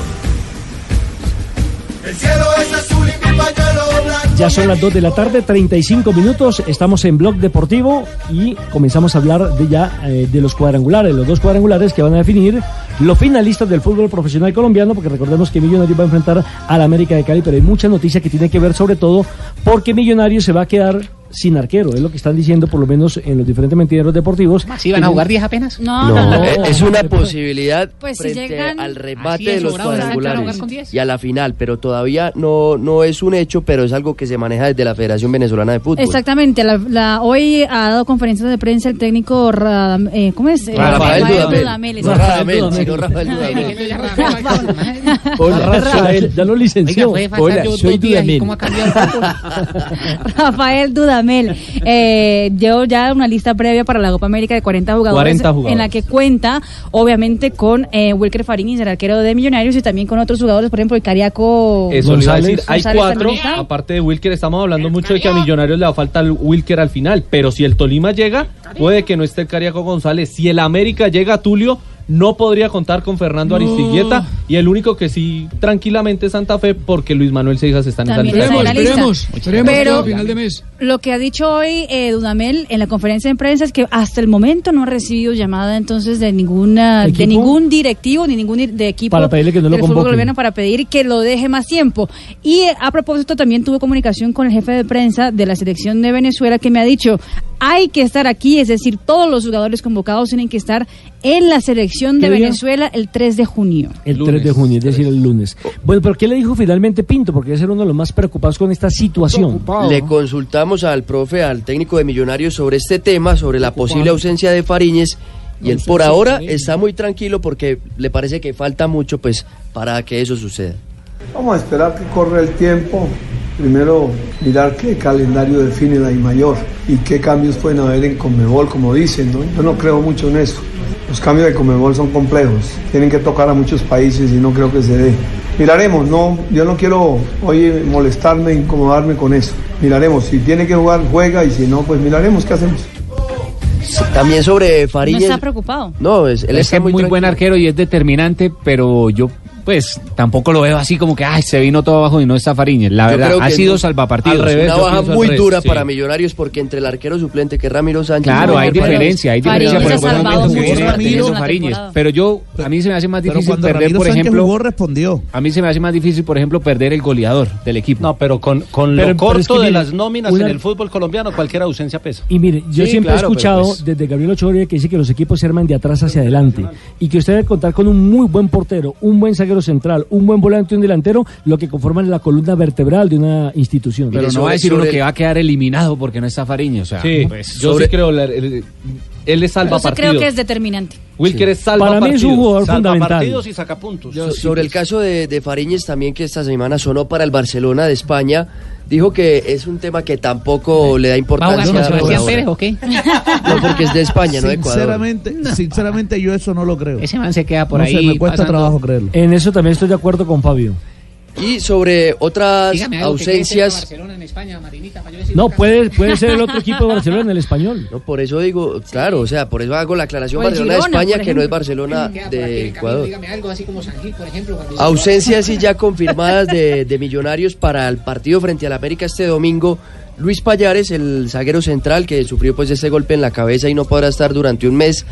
El cielo es azul y mi pañuelo blanco. Ya son las 2 de la tarde, 35 minutos. Estamos en Blog Deportivo y comenzamos a hablar de ya eh, de los cuadrangulares, los dos cuadrangulares que van a definir los finalistas del fútbol profesional colombiano, porque recordemos que Millonarios va a enfrentar al América de Cali, pero hay mucha noticia que tiene que ver sobre todo porque Millonarios se va a quedar sin arquero, es lo que están diciendo por lo menos en los diferentes mentideros deportivos. ¿Sí van a jugar 10 apenas? No, No, no, no. eh, es una posibilidad Pues si llegan- al Así rebate es, de los sobrado, ¿saben que van a cuadrangulares jugar con 10? y a la final, pero todavía no, no es un hecho, pero es algo que se maneja desde la Federación Venezolana de Fútbol. Exactamente, la, la- hoy ha dado conferencias de prensa el técnico Radam- eh, ¿cómo es? Eh, Rafael Dudamel. Dudamel, No. Radamel, sino Rafael Dudamel. Hola, Rafael, ya lo licenció. Oiga, fue falta yo dos días y cómo ha cambiado el fútbol. Rafael Dudamel eh, dio ya una lista previa para la Copa América de 40 jugadores, 40 jugadores. en la que cuenta obviamente con eh, Wilker Fariñez, el arquero de Millonarios, y también con otros jugadores, por ejemplo, el Cariaco Eso le iba a decir, González. hay González cuatro, aparte de Wilker, estamos hablando mucho de que a Millonarios le va a falta el Wilker al final, pero si el Tolima llega, puede que no esté el Cariaco González. Si el América llega, Tulio no podría contar con Fernando Aristigueta y el único que sí tranquilamente es Santa Fe porque Luis Manuel Seijas está en esa También lista. la lista. esperemos Pero que a final de mes. Lo que ha dicho hoy eh, Dudamel en la conferencia de prensa es que hasta el momento no ha recibido llamada entonces de ninguna de ningún directivo ni ningún de equipo Para pedirle que no lo fútbol colombiano para pedir que lo deje más tiempo. Y eh, a propósito también tuve comunicación con el jefe de prensa de la selección de Venezuela que me ha dicho hay que estar aquí, es decir, todos los jugadores convocados tienen que estar en la selección de. Venezuela el 3 de junio. El 3 de junio, es decir, el lunes. Bueno, pero ¿qué le dijo finalmente Pinto? Porque debe ser uno de los más preocupados con esta situación. Le consultamos al profe, al técnico de Millonarios sobre este tema, sobre la posible ausencia de Fariñez. Y él por ahora está muy tranquilo porque le parece que falta mucho pues para que eso suceda. Vamos a esperar que corra el tiempo. Primero mirar qué calendario define la I mayor y qué cambios pueden haber en Conmebol, como dicen. ¿no? Yo no creo mucho en eso. Los cambios de Conmebol son complejos. Tienen que tocar a muchos países y no creo que se dé. Miraremos, no, yo no quiero hoy molestarme, incomodarme con eso. Miraremos, si tiene que jugar, juega y si no, pues miraremos qué hacemos. También sobre No Fariñez. está preocupado. No, es, él es está que es muy, muy buen arquero y es determinante, pero yo pues tampoco lo veo así como que ay se vino todo abajo y no está Fariñez. La Yo verdad, ha sido es salvapartidos. una baja muy dura para Millonarios porque entre el arquero suplente que es Ramiro Sánchez. Claro, y hay diferencia, hay Fariñez diferencia por el momento que viene Ramiro Fariñez. Pero yo, a mí se me hace más difícil perder, Ramiro por ejemplo, jugó, respondió. a mí se me hace más difícil, por ejemplo, perder el goleador del equipo. No, pero con, con Pero- lo corto es que de mire, las nóminas una- en el fútbol colombiano, cualquier ausencia pesa. Y mire, yo Sí, siempre claro, he escuchado pero pues- desde Gabriel Ochoa que dice que los equipos se arman de atrás hacia adelante y que usted debe contar con un muy buen portero, un buen zaguero central, un buen volante y un delantero, lo que conforman la columna vertebral de una institución. Pero no va a decir uno que va a quedar eliminado porque no está Fariñez. O sea, Sí, pues, yo sobre- sí creo, la- el- él es salva partidos. creo que es determinante. Wilker es salva Para mí es un partidos. jugador Salva fundamental. partidos y saca puntos. So- sobre el caso de, de Fariñez también que esta semana sonó para el Barcelona de España, dijo que es un tema que tampoco le da ¿Va a importancia. jugar con por Sebastián. Pérez o qué? No, porque es de España, no de Ecuador. Sinceramente, sinceramente yo eso no lo creo. Ese man se queda por No ahí. sé, me cuesta pasando. trabajo creerlo. En eso también estoy de acuerdo con Fabio. Y sobre otras Dígame ausencias. En España, Marinita, No, puede, puede ser el otro equipo de Barcelona en el español. No, por eso digo, claro, o sea, por eso hago la aclaración Barcelona de España, que no es. Barcelona de Ecuador. Dígame algo así como San Gil, por ejemplo. Ausencias sí ya confirmadas de, de Millonarios para el partido frente al América este domingo. Luis Payares, el zaguero central que sufrió pues ese golpe en la cabeza y no podrá estar durante un mes.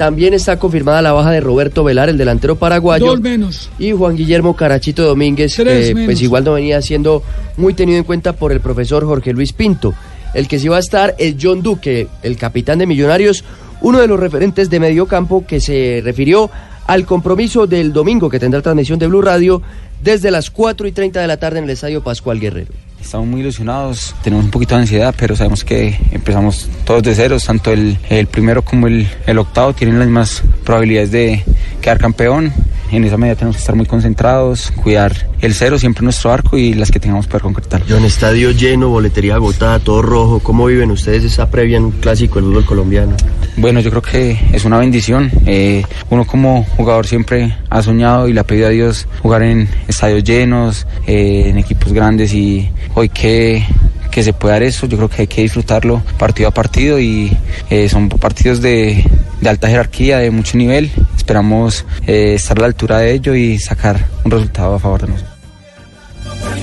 También está confirmada la baja de Roberto Velar, el delantero paraguayo. Dos menos. Y Juan Guillermo Carachito Domínguez, que pues igual no venía siendo muy tenido en cuenta por el profesor Jorge Luis Pinto. El que sí va a estar es John Duque, el capitán de Millonarios, uno de los referentes de medio campo que se refirió al compromiso del domingo que tendrá transmisión de Blue Radio desde las 4 y 30 de la tarde en el Estadio Pascual Guerrero. Estamos muy ilusionados, tenemos un poquito de ansiedad, pero sabemos que empezamos todos de ceros, tanto el, el primero como el, el octavo tienen las mismas probabilidades de quedar campeón. En esa medida tenemos que estar muy concentrados, cuidar el cero, siempre nuestro arco y las que tengamos poder concretar. John, estadio lleno, boletería agotada, todo rojo. ¿Cómo viven ustedes esa previa en un clásico del fútbol colombiano? Bueno, yo creo que es una bendición. Eh, uno como jugador siempre ha soñado y le ha pedido a Dios jugar en estadios llenos, eh, en equipos grandes y hoy que que se puede dar eso, yo creo que hay que disfrutarlo partido a partido y eh, son partidos de, de alta jerarquía, de mucho nivel. Esperamos estar a la altura de ello y sacar un resultado a favor de nosotros.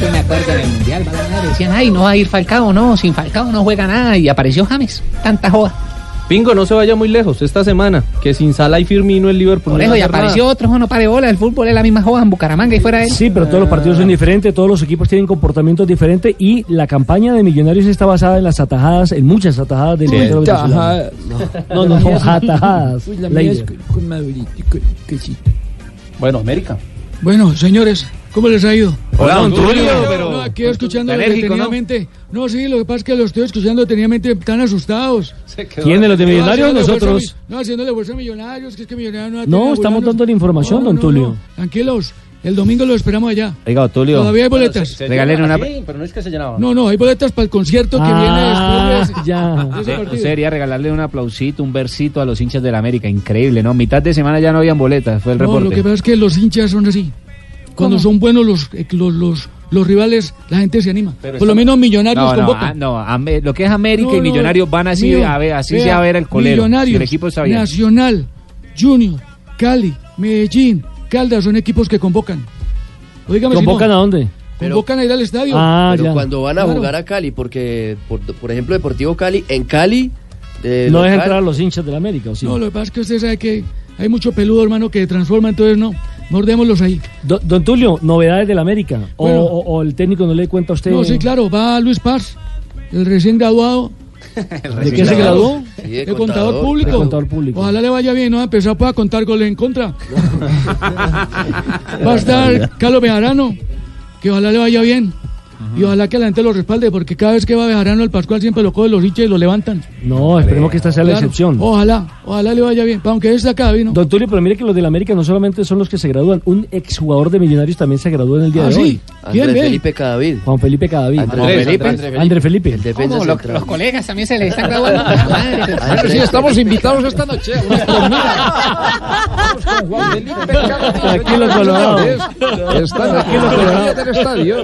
Yo me acuerdo en el Mundial, decían, ay, no va a ir Falcao, no, sin Falcao no juega nada. Y apareció James, tanta joda. Pingo, no se vaya muy lejos esta semana, que sin Sala y Firmino el Liverpool Por no eso, a y nada. apareció otro, no pare bola, el fútbol es la misma joda en Bucaramanga y fuera de él. Sí, pero todos los partidos son diferentes, todos los equipos tienen comportamientos diferentes y la campaña de Millonarios está basada en las atajadas, en muchas atajadas del delantero venezolano. Atajadas. No, no, no, atajadas. Uy, la Leider. mía es con- con Madurito, con quesito. Bueno, América. Bueno, señores, ¿cómo les ha ido? Hola, don Tulio, No, pero- no, aquí escuchando Está alérgico, ¿no? detenidamente. ¿no? sí, lo que pasa es que lo estoy escuchando detenidamente, están asustados. ¿Quiénes, los de No, Millonarios o haciéndole fuerza a nosotros? mi- No, haciéndole fuerza a Millonarios, que es que Millonarios no ha No, estamos dando la información, don Tulio. Tranquilos, el domingo lo esperamos allá. Oiga, Tulio. Todavía hay boletas. Regalen una. Sí, pero no es que se llenaba. No, no, hay boletas para el concierto que Ah, viene después de, ya. de ese. Sería regalarle un aplausito, un versito a los hinchas del América. Increíble, ¿no? Mitad de semana ya no habían boletas, fue el No, lo reporte. que pasa es que los hinchas son así. Cuando son buenos los, eh, los, los, los rivales, la gente se anima. Pero Por lo menos Millonarios no, no, convocan. ah, no, Ame- lo que es América No, y no, Millonarios van así mío, a ver, así vea, a ver el colero. Millonarios, si el equipo está bien. Nacional, Junior, Cali, Medellín, Caldas son equipos que convocan. Oígame, si ¿Convocan no, a dónde? Convocan a ir al estadio. Ah, Pero ya. cuando van a Claro. jugar a Cali, porque, por, por ejemplo, Deportivo Cali, en Cali... de No deja local, entrar a los hinchas del América, ¿o sí? No, lo que pasa es que usted sabe que hay mucho peludo, hermano, que transforma, entonces no, mordémoslos ahí. Don, don Tulio, novedades del América. O, Bueno. o- o el técnico no le cuenta a usted. No, sí, claro, va Luis Paz, el recién graduado. ¿De qué se graduó? Sí, de de contador, contador. público. De contador público. Ojalá le vaya bien, ¿no? Empezar pues, a contar goles en contra. Va a estar Carlos Bejarano, que ojalá le vaya bien. Y ojalá que la gente lo respalde, porque cada vez que va Bejarano al Pascual siempre lo cogen los hinchas y lo levantan. No, esperemos que esta sea la Claro. excepción. Ojalá, ojalá le vaya bien. Aunque está acá, vino. Don Tulio, pero mire que los del América no solamente son los que se gradúan, un exjugador de Millonarios también se graduó en el día Ah, de sí. hoy. ¿Quién Andrés? Felipe Cadavid. Juan Felipe Cadavid. Andrés Andrés Felipe. Felipe. Andrés Felipe. El defensa ¿Cómo? Los, los colegas también se les están graduando. Madre, Andrés sí, estamos Felipe. invitados esta noche a con Juan Felipe Cadavid. Tranquilo, Colorado. Están aquí la orilla del estadio.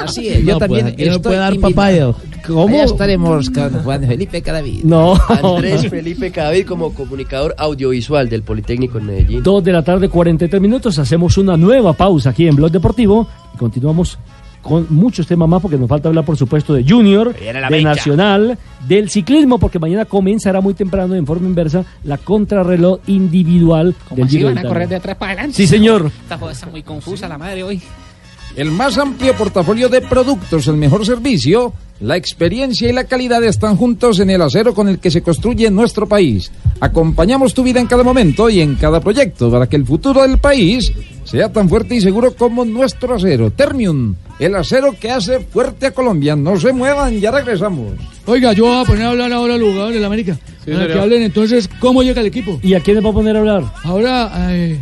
Así es, yo No, también pues, aquí no puede dar papaya. ¿Cómo? Allá estaremos con Juan Felipe Cadavid. No. Andrés Felipe Cadavid como comunicador audiovisual del Politécnico en Medellín. Dos de la tarde, 43 minutos. Hacemos una nueva pausa aquí en Blog Deportivo y continuamos con muchos temas más porque nos falta hablar, por supuesto, de Junior, de América. Nacional, del ciclismo, porque mañana comenzará muy temprano en forma inversa la contrarreloj individual ¿Cómo del así Giro van a correr de atrás para adelante? Sí, señor. Esta joda está muy confusa la madre hoy. El más amplio portafolio de productos, el mejor servicio, la experiencia y la calidad están juntos en el acero con el que se construye nuestro país. Acompañamos tu vida en cada momento y en cada proyecto para que el futuro del país sea tan fuerte y seguro como nuestro acero. Termium, el acero que hace fuerte a Colombia. No se muevan, ya regresamos. Oiga, yo voy a poner a hablar ahora a los jugadores de la América. para que hablen entonces cómo llega el equipo. ¿Y a quién les va a poner a hablar? Ahora, eh,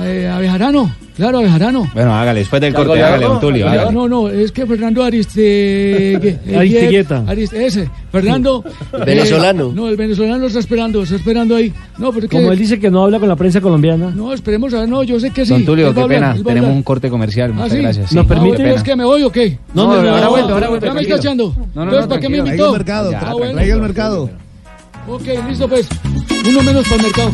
Eh, a Bejarano, claro, a Bejarano. Bueno, hágale, después del Ya, corte, ya, hágale, no, don Tulio. ya, hágale. No, no, es que Fernando Ariste... Eh, Aristigueta. Arist- ese, Fernando... El venezolano. no, el venezolano está esperando, está esperando ahí. No, pero es que... Como él dice que no habla con la prensa colombiana. No, esperemos a ver, no, yo sé que sí. Don Tulio, qué pena, tenemos un corte comercial, ¿Ah, muchas sí? gracias. ¿Nos Sí. permite? Qué pena. ¿Es que me voy o qué? No, no, no, ahora vuelve, ahora vuelve, ¿Ya me está echando? No, no, no, ¿para qué me invitó? Traiga el mercado, Ah, bueno. Traiga el mercado. Ok, listo pues. Uno menos para el mercado.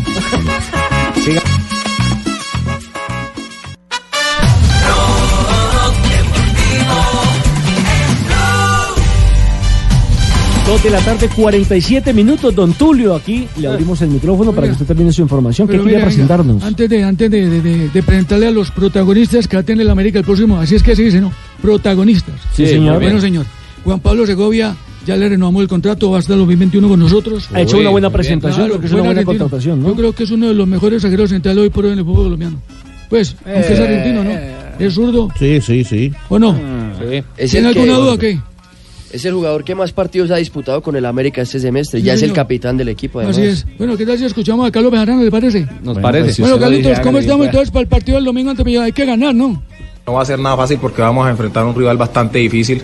Dos de la tarde, 47 minutos, don Tulio. Aquí le abrimos el micrófono para que usted termine su información. ¿Qué Pero quería mira, venga, presentarnos? Antes de, antes de, de- de- de presentarle a los protagonistas que va a tener el América el próximo, así es que se dice, ¿no? Protagonistas. Sí, señor. Bueno, señor. Juan Pablo Segovia ya le renovamos el contrato, va hasta el 2021 con nosotros. Ha hecho una buena presentación, creo que es una buen buena argentino. contratación, ¿no? Yo creo que es uno de los mejores zagueros centrales hoy por hoy en el fútbol colombiano. Pues, aunque es Eh. argentino, ¿no? Es zurdo. Sí, sí, sí. ¿O no? Es ¿Tiene que- alguna duda qué? Es el jugador que más partidos ha disputado con el América este semestre. Sí, ya es el capitán del equipo, además. Así es. Bueno, ¿qué tal si escuchamos a Carlos Bejarano, le parece? Nos parece. Bueno, Si usted lo Carlitos, ¿cómo estamos pues. entonces para el partido del domingo ante Millonarios? Hay que ganar, ¿no? No va a ser nada fácil porque vamos a enfrentar a un rival bastante difícil,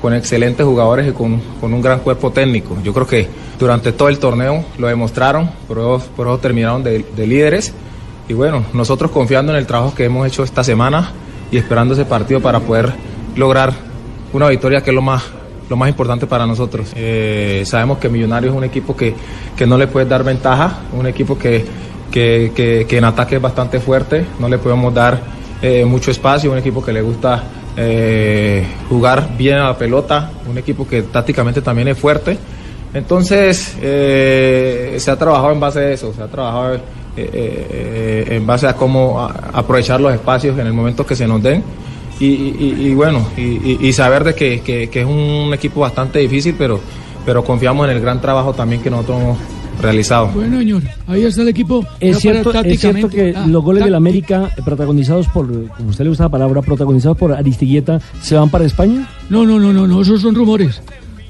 con excelentes jugadores y con, con un gran cuerpo técnico. Yo creo que durante todo el torneo lo demostraron, por eso, por eso terminaron de, de líderes. Y bueno, nosotros confiando en el trabajo que hemos hecho esta semana y esperando ese partido para poder lograr una victoria que es lo más, lo más importante para nosotros. Eh, sabemos que Millonarios es un equipo que, que no le puede dar ventaja, un equipo que, que, que- en ataque es bastante fuerte, no le podemos dar eh, mucho espacio, un equipo que le gusta eh, jugar bien a la pelota, un equipo que tácticamente también es fuerte. Entonces, se ha trabajado en base a eso, se ha trabajado en base a cómo aprovechar los espacios en el momento que se nos den. Y, y- y bueno, y, y- saber de que, que- que es un equipo bastante difícil, pero, pero confiamos en el gran trabajo también que nosotros hemos realizado. Bueno, señor, ahí está el equipo. Es cierto, es cierto que Ah, los goles del América, protagonizados por, como usted le gusta la palabra, protagonizados por Aristigueta, ¿se van para España? No, no, no, no, no, esos son rumores.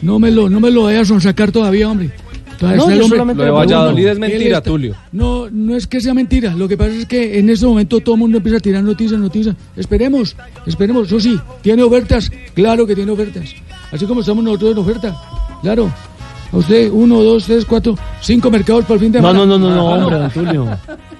No me lo, no me lo vayas a sacar todavía, hombre. Todavía No, el hombre. Lo de. Valladolid es mentira, está- Tulio. No, no es que sea mentira. Lo que pasa es que en este momento todo el mundo empieza a tirar noticias, noticias. Esperemos, esperemos. Eso sí, tiene ofertas. Claro que tiene ofertas. Así como estamos nosotros en oferta. Claro. A usted, uno, dos, tres, cuatro, cinco mercados para el fin de No, semana. no, no, no, no, Ah, hombre, Antonio.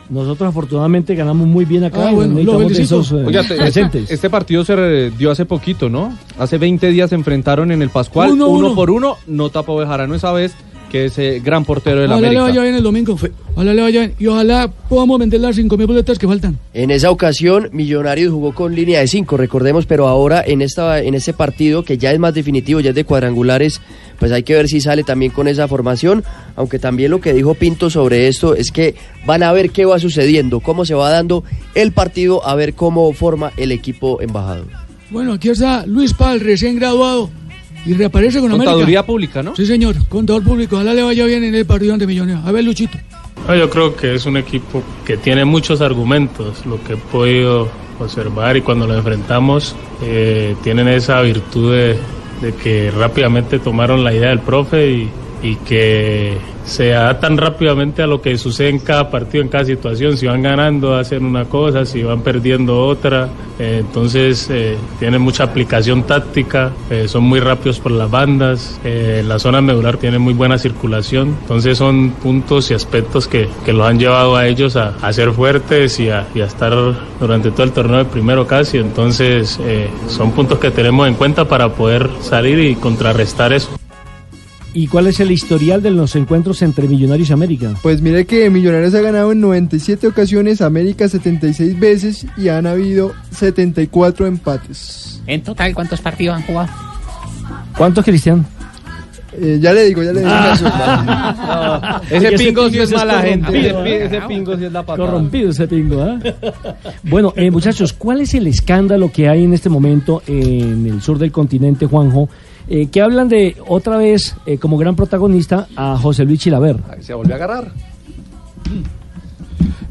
Nosotros afortunadamente ganamos muy bien acá Ah, bueno, no lo esos eh, Oiga, te- presentes. este partido se dio hace poquito, ¿no? Hace 20 días se enfrentaron en el Pascual, Uno, uno, uno. por uno, no tapó Bejarano esa vez, que es eh, gran portero del Ojalá le América. vaya bien el domingo. Ojalá le vaya bien. Y ojalá podamos vender las cinco mil boletas que faltan. En esa ocasión, Millonarios jugó con línea de 5, recordemos, pero ahora en esta en este partido que ya es más definitivo, ya es de cuadrangulares, pues hay que ver si sale también con esa formación, aunque también lo que dijo Pinto sobre esto es que van a ver qué va sucediendo, cómo se va dando el partido, a ver cómo forma el equipo embajador. Bueno, aquí está Luis Pal, recién graduado. Y reaparece con Contaduría América. pública, ¿no? Sí, señor. Contador público. Ojalá le vaya bien en el partido ante Millonarios. A ver, Luchito. No, yo creo que es un equipo que tiene muchos argumentos, lo que he podido observar y cuando lo enfrentamos eh, tienen esa virtud de, de que rápidamente tomaron la idea del profe y, y que se adaptan rápidamente a lo que sucede en cada partido, en cada situación. Si van ganando, hacen una cosa, si van perdiendo otra. Eh, entonces eh, tienen mucha aplicación táctica, eh, son muy rápidos por las bandas, la zona medular tiene muy buena circulación. Entonces son puntos y aspectos que, que los han llevado a ellos a, ser fuertes y a, y a estar durante todo el torneo de primero casi. Entonces son puntos que tenemos en cuenta para poder salir y contrarrestar eso. ¿Y cuál es el historial de los encuentros entre Millonarios y América? Pues mire que Millonarios ha ganado en 97 ocasiones, América 76 veces y han habido 74 empates. En total, ¿cuántos partidos han jugado? ¿Cuántos, Cristian? Eh, ya le digo, ya le digo. Ah. Ese Porque pingo sí es mala gente. Ese, ¿eh? ese pingo sí es la patada. Corrompido ese pingo, ¿ah? Bueno, eh, muchachos, ¿cuál es el escándalo que hay en este momento en el sur del continente, Juanjo? Eh, que hablan de otra vez eh, como gran protagonista a José Luis Chilaver. Se volvió a agarrar.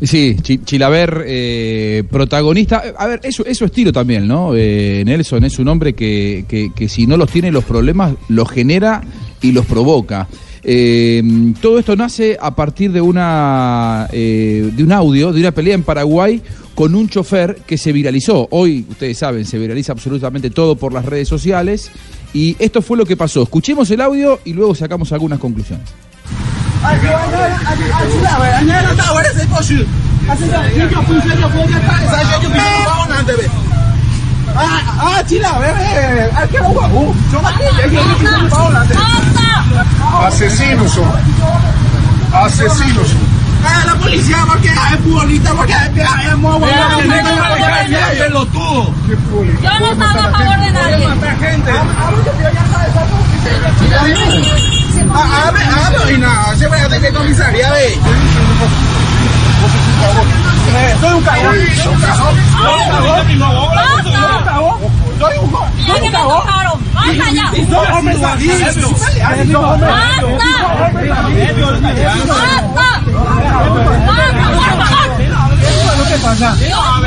Sí, Chi- Chilaver, eh, protagonista. A ver, eso es su estilo también, ¿no? Eh, Nelson es un hombre que, que- que si no los tiene los problemas, los genera y los provoca. Eh, todo esto nace a partir de una eh, de un audio, de una pelea en Paraguay, con un chofer que se viralizó. Hoy, ustedes saben, se viraliza absolutamente todo por las redes sociales. Y esto fue lo que pasó. Escuchemos el audio y luego sacamos algunas conclusiones. Asesinos. Asesinos. Ah, la policía, porque es futbolista, porque es muy pelotudo. Yo no estaba a favor de nadie. Ah, abre, abre y nada, se de qué comisaría, ve. Soy un cagón. Soy un cagón. Soy un cagón. Soy un cagón. Soy un cagón. Mira que me tocaron. Basta ya. Hombre sadizo.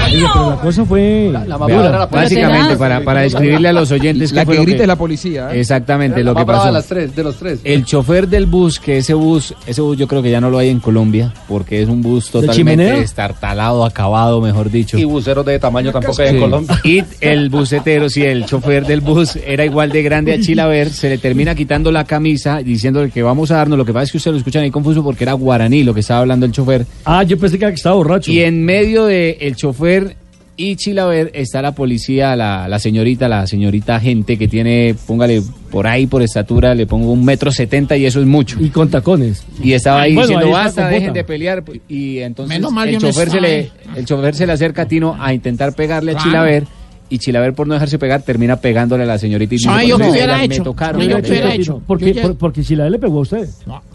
Oye, pero la cosa fue... Vea, Básicamente, para, para describirle a los oyentes... La que lo grita es la policía. ¿eh? Exactamente, lo que pasó. de las tres, de los tres. El chofer del bus, que ese bus, ese bus yo creo que ya no lo hay en Colombia, porque es un bus ¿De totalmente estartalado, acabado, mejor dicho. Y buceros de tamaño tampoco hay en Sí. Colombia. Y el bucetero, sí, el chofer del bus era igual de grande a Chilaver, se le termina quitando la camisa diciéndole que vamos a darnos. Lo que pasa es que usted lo escuchan ahí confuso porque era guaraní lo que estaba hablando el chofer. Ah, yo pensé que que estaba borracho. Y en medio del el chofer y Chilaver está la policía, la, la señorita, la señorita gente que tiene, póngale por ahí por estatura, le pongo un metro setenta y eso es mucho. Y con tacones. Y estaba ahí Bueno, diciendo, ahí basta, dejen bota". de pelear. Y entonces Menos mal el, chofer se le, el chofer se le acerca a Tino a intentar pegarle a Claro. Chilaver. Y Chilaver, por no dejarse pegar, termina pegándole a la señorita. Y ¿Sabe yo "Por qué eso hubiera me hecho? tocaron". Yo me qué hubiera hecho. Porque, Yo ya- por- porque si la le pegó a usted.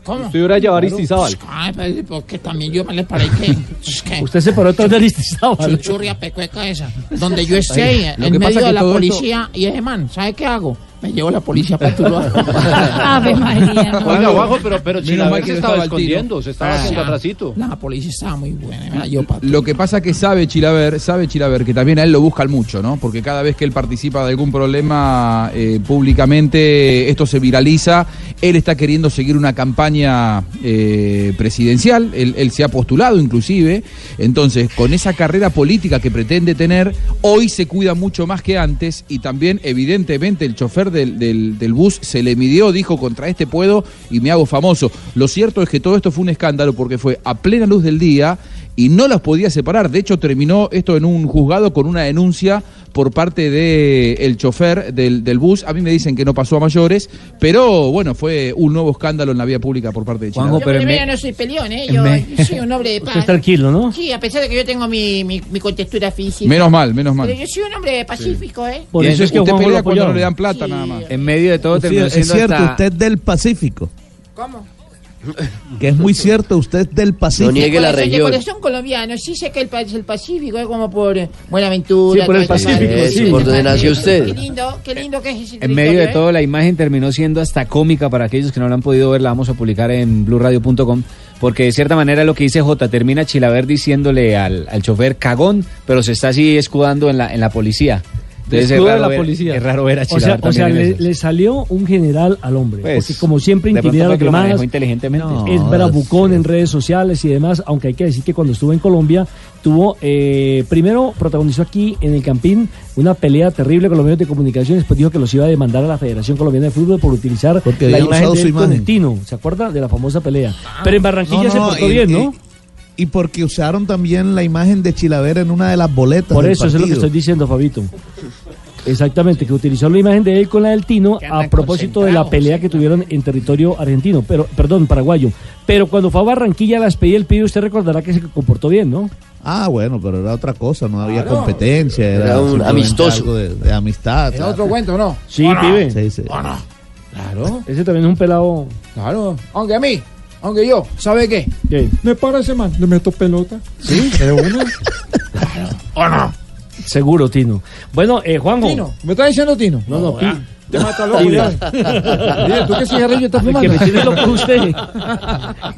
¿Cómo? Usted hubiera llevado a Aristizábal. Ay, pero porque también yo me le paré que... es que Usted se paró atrás de Aristizábal. Chuchurria pecueca esa. Donde yo esté en medio de la todo esto- policía y ese man, ¿sabe qué hago? Me llevo la policía para tu lado. Ave María. no. Oiga, pero, pero Chilaver se estaba escondiendo, se estaba Ah. haciendo atrasito. La policía estaba muy buena. pa' Lo que pasa que sabe Chilaver, sabe Chilaver que también a él lo buscan mucho, ¿no? Porque cada vez que él participa de algún problema eh, públicamente, esto se viraliza. Él está queriendo seguir una campaña eh, presidencial, él, se ha postulado inclusive. Entonces, con esa carrera política que pretende tener, hoy se cuida mucho más que antes y también, evidentemente, el chofer del, del- del bus se le midió, dijo, contra este puedo y me hago famoso. Lo cierto es que todo esto fue un escándalo porque fue a plena luz del día y no las podía separar. De hecho, terminó esto en un juzgado con una denuncia por parte del el chofer del, del bus. A mí me dicen que no pasó a mayores, pero bueno, fue un nuevo escándalo en la vía pública por parte de Chile. yo, mira, no soy peleón, ¿eh? Yo, me- yo soy un hombre de paz. Usted es tranquilo, ¿no? Sí, a pesar de que yo tengo mi, mi, mi contextura física. Menos mal, menos mal. Pero yo soy un hombre pacífico, ¿eh? Por eso es que Usted pelea cuando no le dan plata nada más. En medio de todo Sí, terminó es cierto, hasta- usted es del Pacífico. ¿Cómo? Que es muy cierto, usted es del Pacífico. De corazón- De corazón colombiano, sí sé que el país el Pacífico es como por eh, Buenaventura. Sí, por el. Pacífico, sí. eh, Por donde nació usted. Qué lindo, qué lindo que es ese En medio de ¿eh? todo, la imagen terminó siendo hasta cómica para aquellos que no la han podido ver. La vamos a publicar en blueradio.com. Porque de cierta manera lo que dice J termina Chilaver diciéndole al, al chofer cagón, pero se está así escudando en la, en la policía. Entonces es raro, la ver, policía. es raro ver a O sea, o sea, le, salió un general al hombre. Pues, porque como siempre intimida a los que lo demás. manejó inteligentemente. es No, bravucón en redes sociales y demás, aunque hay que decir que cuando estuvo en Colombia, tuvo, eh, primero protagonizó aquí en el Campín una pelea terrible con los medios de comunicación, después dijo que los iba a demandar a la Federación Colombiana de Fútbol por utilizar Porque la imagen de su imagen. ¿Se acuerda de la famosa pelea? Pero en Barranquilla No, se portó y- bien, y- ¿no? Y porque usaron también la imagen de Chilaver en una de las boletas. Por del eso eso es lo que estoy diciendo, Fabito. Exactamente, que utilizó la imagen de él con la del Tino a propósito de la pelea que tuvieron en territorio argentino, pero perdón, paraguayo. Pero cuando fue a Barranquilla a la despedida del pibe, usted recordará que se comportó bien, ¿no? Ah, bueno, pero era otra cosa, no había competencia, era, Era un amistoso. de, de amistad. ¿Es otro cuento no? Sí, pibe. Sí, sí. Claro. Ese también es un pelado. Claro. Aunque a mí, aunque yo, ¿sabe qué? ¿Qué? Me parece mal, le meto pelota. ¿Sí? ¿De una? ¿O no? Seguro, Tino. Bueno, eh, Juanjo. Tino, ¿me está diciendo Tino? No, no, Pi- Te mata loco. Mire, ¿tú qué cigarrillo estás El fumando? que me tiene loco es usted.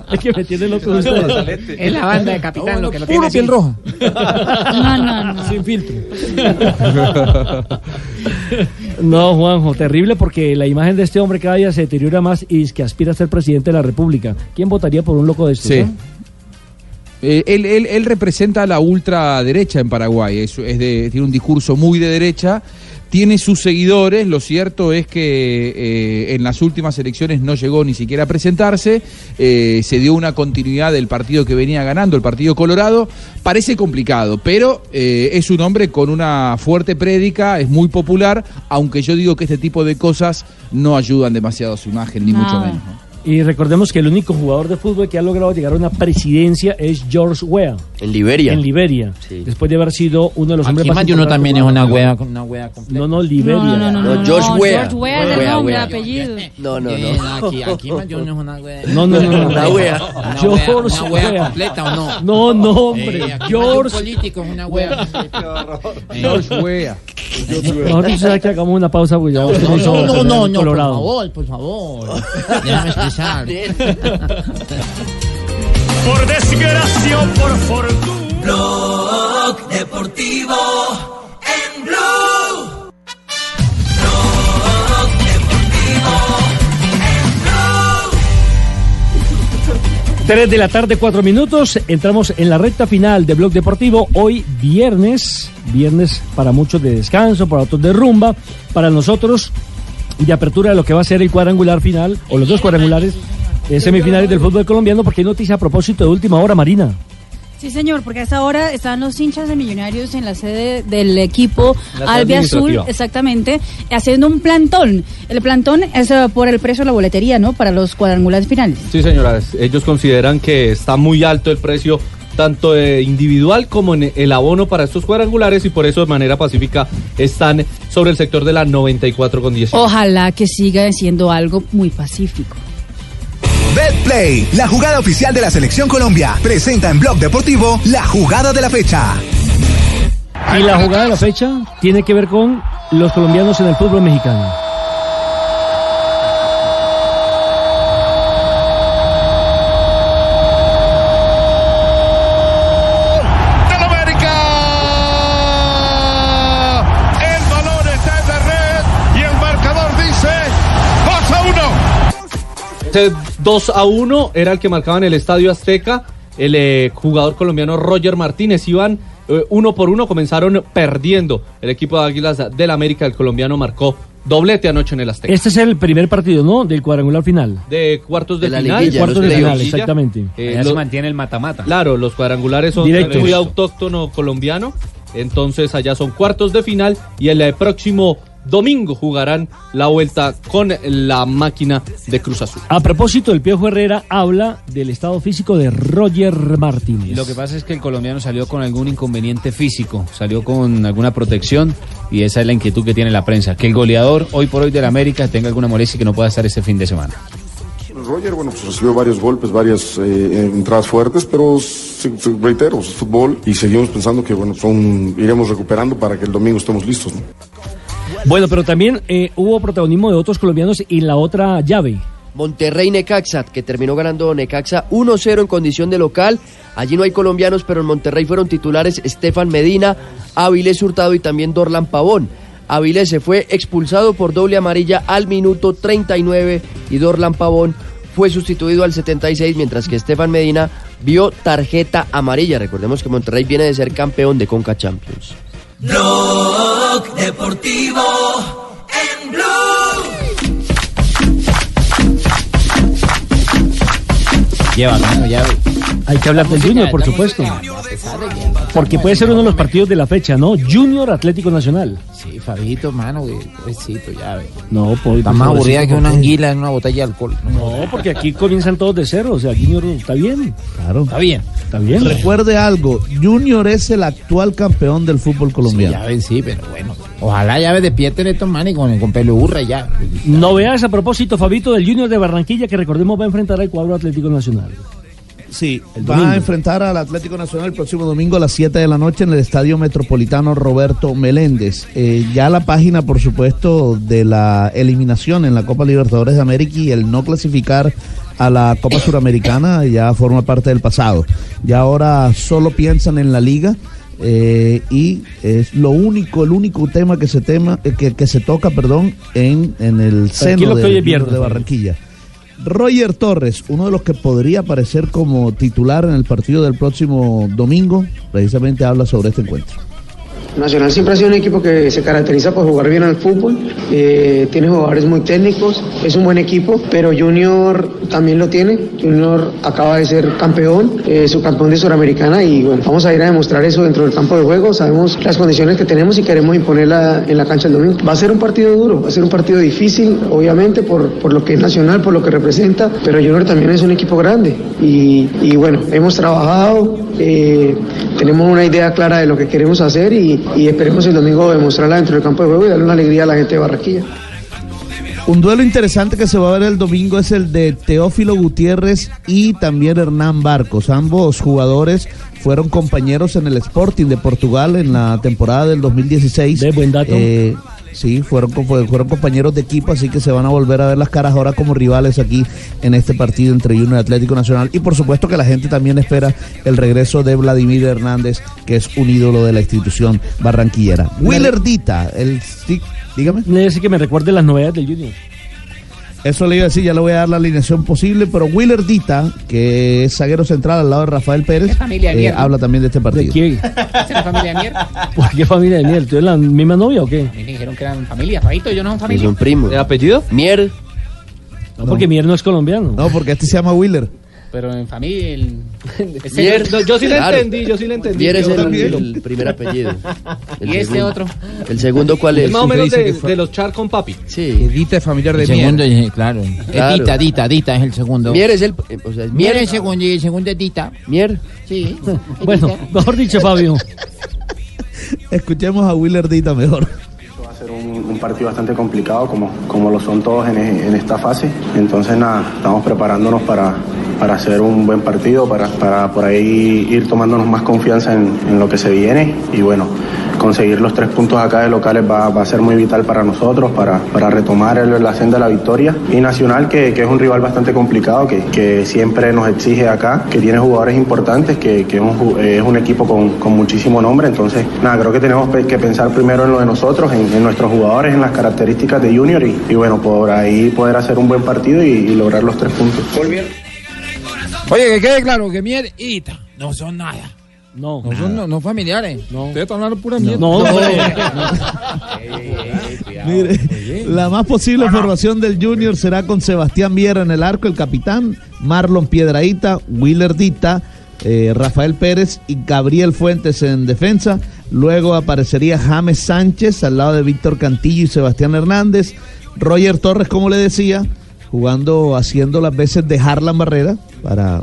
El que me tiene loco usted. Es la banda de Capitán lo que lo tiene Puro así. piel roja. No, no, no. Sin filtro. No, Juanjo, terrible porque la imagen de este hombre cada día se deteriora más y es que aspira a ser presidente de la República. ¿Quién votaría por un loco de estos? Sí. eh? Eh, él, él- él representa a la ultraderecha en Paraguay, es, es de- tiene un discurso muy de derecha, tiene sus seguidores, lo cierto es que eh, en las últimas elecciones no llegó ni siquiera a presentarse, eh, se dio una continuidad del partido que venía ganando, el Partido Colorado, parece complicado, pero eh, es un hombre con una fuerte prédica, es muy popular, aunque yo digo que este tipo de cosas no ayudan demasiado a su imagen, ni mucho menos. ¿no? Y recordemos que el único jugador de fútbol que ha logrado llegar a una presidencia es George Weah. En Liberia. En Liberia. Después de haber sido uno de los hombres más de uno importantes también es una wea, una wea completa. No, no, Liberia. No, no, no, no, No, George no, Weah. George Weah es el Weah, nombre, apellido. No, no, Eh, no. Aquí, aquí de uno es una wea. No, no, no, no. Una wea. George wea, una wea completa o no. No, no, hombre. Eh, de George un político es una wea. George Weah. Nosotros sabemos que hagamos una pausa porque ya No, no, no, no, no, por favor, por favor. Déjame expresar. Por desgracia o por fortuna. Blog Deportivo en Blue. Blog Deportivo en Blue. 3 de la tarde, 4 minutos. Entramos en la recta final de Blog Deportivo. Hoy viernes, viernes para muchos de descanso, para otros de rumba, para nosotros de apertura de lo que va a ser el cuadrangular final, o los dos cuadrangulares eh, semifinales del fútbol colombiano, porque hay noticia a propósito de última hora, Marina. Sí, señor, porque a esta hora están los hinchas de Millonarios en la sede del equipo Albiazul, administrativa. exactamente, haciendo un plantón. El plantón es eh, por el precio de la boletería, ¿no? Para los cuadrangulares finales. Sí, señoras, ellos consideran que está muy alto el precio tanto eh, individual como en el abono para estos cuadrangulares y por eso de manera pacífica están sobre el sector de la 94 con 10. Ojalá que siga siendo algo muy pacífico. BetPlay, la jugada oficial de la Selección Colombia, presenta en Blog Deportivo la jugada de la fecha. Y la jugada de la fecha tiene que ver con los colombianos en el fútbol mexicano. del América. El balón está en la red y el marcador dice 2 a 1. Ese 2 a 1 era el que marcaba en el Estadio Azteca. El eh, jugador colombiano Roger Martínez iban eh, uno por uno, comenzaron perdiendo. El equipo de Águilas del América, el colombiano, marcó doblete anoche en el Azteca. Este es el primer partido, ¿no? Del cuadrangular final. De cuartos de, De la final. liguilla, Cuartos de final, exactamente. Eh, Allá lo- se mantiene el mata-mata. Claro, los cuadrangulares son Directos. muy autóctono colombiano. Entonces allá son cuartos de final y el eh, próximo domingo jugarán la vuelta con la máquina de Cruz Azul. A propósito, el Piojo Herrera habla del estado físico de Roger Martínez. Lo que pasa es que el colombiano salió con algún inconveniente físico, salió con alguna protección y esa es la inquietud que tiene la prensa, que el goleador hoy por hoy del América tenga alguna molestia y que no pueda estar este fin de semana. Roger, bueno, pues recibió varios golpes, varias eh, entradas fuertes, pero reitero, es fútbol y seguimos pensando que, bueno, son, iremos recuperando para que el domingo estemos listos, ¿no? Bueno, pero también eh, hubo protagonismo de otros colombianos en la otra llave. Monterrey Necaxa, que terminó ganando Necaxa 1-0 en condición de local. Allí no hay colombianos, pero en Monterrey fueron titulares Estefan Medina, Avilés Hurtado y también Dorlan Pavón. Avilés se fue expulsado por doble amarilla al minuto 39 y Dorlan Pavón fue sustituido al 76, mientras que Estefan Medina vio tarjeta amarilla. Recordemos que Monterrey viene de ser campeón de Conca Champions. Blog Deportivo Lleva, mano, ya. Hay que hablar del Junior, por supuesto. Porque puede ser uno de los partidos de la fecha, ¿no? Junior Atlético Nacional. Sí, Fabito, mano, güey, pobrecito, ya, ve. No, por, Está más aburrida que una anguila en una botella de alcohol. No, porque aquí comienzan todos de cero. O sea, Junior está bien. Claro. Está bien. Está bien. Recuerde algo, Junior es el actual campeón del fútbol colombiano. Ya ven, sí, pero bueno. Ojalá llave de pie estos manes con, con pelo de burra y ya. Novedades a propósito, Fabito, del Junior de Barranquilla, que recordemos va a enfrentar al cuadro Atlético Nacional. Sí, El va a enfrentar al Atlético Nacional el próximo domingo a las 7 de la noche en el Estadio Metropolitano Roberto Meléndez. Eh, ya la página, por supuesto, de la eliminación en la Copa Libertadores de América y el no clasificar a la Copa Suramericana ya forma parte del pasado. Ya ahora solo piensan en la liga. Eh, y es lo único, el único tema que se tema, eh, que, que se toca, perdón, en, en el seno Junior viernes, de. Barranquilla. Roger Torres, uno de los que podría aparecer como titular en el partido del próximo domingo, precisamente habla sobre este encuentro. Nacional siempre ha sido un equipo que se caracteriza por jugar bien al fútbol, eh, tiene jugadores muy técnicos, es un buen equipo, pero Junior también lo tiene. Junior acaba de ser campeón, eh, subcampeón de Suramericana y bueno, vamos a ir a demostrar eso dentro del campo de juego. Sabemos las condiciones que tenemos y queremos imponerla en la cancha el domingo. Va a ser un partido duro, va a ser un partido difícil, obviamente, por, por lo que es Nacional, por lo que representa, pero Junior también es un equipo grande y, bueno, hemos trabajado, eh, tenemos una idea clara de lo que queremos hacer y, y esperemos el domingo demostrarla dentro del campo de juego y darle una alegría a la gente de Barranquilla. Un duelo interesante que se va a ver el domingo es el de Teófilo Gutiérrez y también Hernán Barcos. Ambos jugadores fueron compañeros en el Sporting de Portugal en la temporada del 2016. De buen dato. Sí, fueron, fueron compañeros de equipo, así que se van a volver a ver las caras ahora como rivales aquí en este partido entre Junior y Atlético Nacional. Y por supuesto que la gente también espera el regreso de Vladimir Hernández, que es un ídolo de la institución barranquillera. Willer Dita, el sí, dígame. Le decir que me recuerde las novedades del Junior. Eso le iba a decir, ya le voy a dar la alineación posible, pero Willer Dita, que es zaguero central al lado de Rafael Pérez, eh, habla también de este partido. ¿De quién? ¿Es la familia de mierda? ¿Por qué familia de miel? ¿Tú eres la misma novia o qué? Me dijeron que eran familia, Fabito, yo no son familia. Son primos. ¿De apellido? Mier. No, porque Mier no es colombiano. No, porque este se llama Willer. Pero en familia. El... Ese- Mier. No, yo sí le Claro. entendí, yo sí le entendí. Mier es el, primer apellido. El ¿Y este otro? ¿El segundo cuál es? Más o menos de, de los char con papi. Sí. Edita es familiar de El Mier. segundo, claro. Claro. Es Dita, Dita, Dita es el segundo. Mier es el. eh, O sea, es Mier Mier. es el segundo y el segundo es Dita. Mier. Sí. Bueno, mejor dicho, Fabio. Escuchemos a Willer Dita mejor. Un, partido bastante complicado como, como lo son todos en, esta fase. Entonces nada, estamos preparándonos para, para hacer un buen partido, para, para por ahí ir tomándonos más confianza en, lo que se viene y bueno, conseguir los tres puntos acá de locales va, a ser muy vital para nosotros, para, para retomar el- la senda de la victoria. Y Nacional, que, que es un rival bastante complicado, que, que siempre nos exige acá, que tiene jugadores importantes, que, que es, un, es un equipo con, con muchísimo nombre. Entonces, nada, creo que tenemos que pensar primero en lo de nosotros, en, en nuestros jugadores, en las características de Junior y, y bueno, por ahí poder hacer un buen partido y, y lograr los tres puntos. Oye, que quede claro que Mier y no son nada. No. No son no, no familiares. No. Ustedes están hablando pura mierda. No, hombre. Mire, la más posible formación del Junior será con Sebastián Viera en el arco, el capitán, Marlon Piedraíta, Willer Dita, eh, Rafael Pérez y Gabriel Fuentes en defensa. Luego aparecería James Sánchez al lado de Víctor Cantillo y Sebastián Hernández. Roger Torres, como le decía, jugando, haciendo las veces de Harlan Barrera, para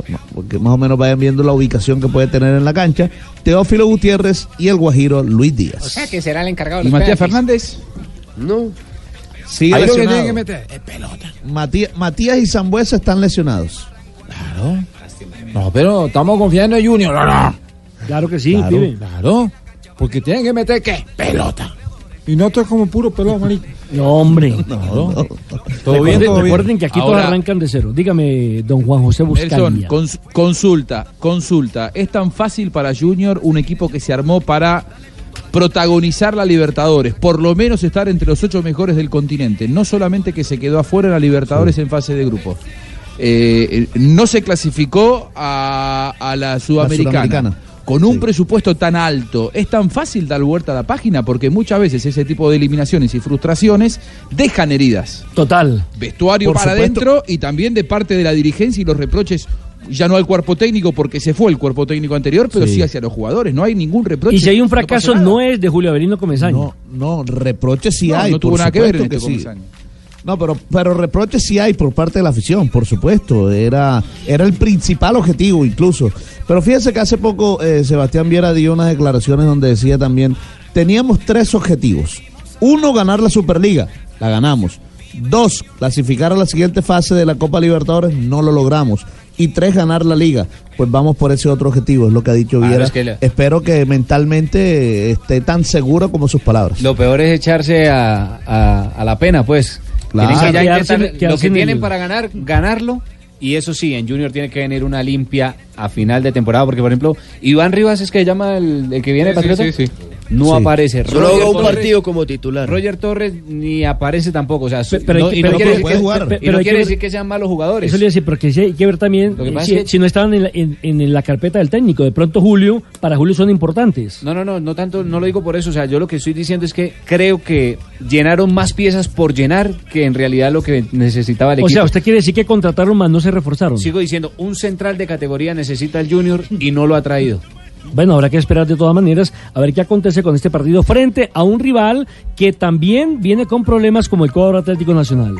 que más o menos vayan viendo la ubicación que puede tener en la cancha. Teófilo Gutiérrez y el Guajiro Luis O Díaz. sea que será el encargado de ¿Y los Matías penaltis. Fernández? No. Sigue Ahí que lesionado. tienen que meter es pelota. Matías, Matías y Zambuesa están lesionados. Claro. No, pero estamos confiando en Junior. No, no. Claro que sí, Claro, pibe. claro. Porque tienen que meter qué? Pelota. Y no esto es como puro pelota, marico. No, hombre. No. Todo bien, todo bien. Recuerden que aquí todos Ahora- arrancan de cero. Dígame, don Juan José Buscalia. cons- consulta, consulta. ¿Es tan fácil para Junior un equipo que se armó para protagonizar la Libertadores? Por lo menos estar entre los ocho mejores del continente. No solamente que se quedó afuera en la Libertadores en fase de grupos. Eh, eh, no se clasificó a, a la Sudamericana. Sudamericana. Con un presupuesto tan alto, ¿es tan fácil dar vuelta a la página? Porque muchas veces ese tipo de eliminaciones y frustraciones dejan heridas. Total. Vestuario Por para adentro y también de parte de la dirigencia y los reproches, ya no al cuerpo técnico porque se fue el cuerpo técnico anterior, pero sí, Sí. hacia los jugadores. No hay ningún reproche. Y si hay un fracaso, no, es de Julio Avelino Comesaña. No, no, reproches sí No, hay. no tuvo por nada que ver en este sí. No, pero, pero reproches sí hay por parte de la afición, por supuesto. Era, era el principal objetivo incluso. Pero fíjense que hace poco eh, Sebastián Viera dio unas declaraciones donde decía también, teníamos tres objetivos. Uno, ganar la Superliga, la ganamos. Dos, clasificar a la siguiente fase de la Copa Libertadores, no lo logramos. Y tres, ganar la liga. Pues vamos por ese otro objetivo, es lo que ha dicho Claro, Viera. es que la- Espero que mentalmente esté tan seguro como sus palabras. Lo peor es echarse a, a- a la pena, pues. Claro. Tienen que ya Quedarse- intentar- lo que en tienen el- para ganar, ganarlo. Y eso sí, en Junior tiene que venir una limpia a final de temporada. Porque, por ejemplo, Iván Rivas es que llama el, el que viene Sí, Patriota. sí, sí, No Sí. aparece. Solo Roger un Torres- partido como titular. Roger Torres ni aparece tampoco. O sea, pero hay no- que- y no pero quiere decir que- que- pero- y pero no hay quiere que- decir que sean malos jugadores. Eso le decir, porque sí hay que ver también Lo que pasa si, es que- si no estaban en la, en- en la carpeta del técnico. De pronto Julio, para Julio son importantes. No, no, no, no tanto, no lo digo por eso. O sea, yo lo que estoy diciendo es que creo que llenaron más piezas por llenar que en realidad lo que necesitaba el O equipo. sea, usted quiere decir que contrataron más, no se reforzaron. Sigo diciendo, un central de categoría necesita el Junior y no lo ha traído. Bueno, habrá que esperar de todas maneras a ver qué acontece con este partido frente a un rival que también viene con problemas como el cuadro Atlético Nacional.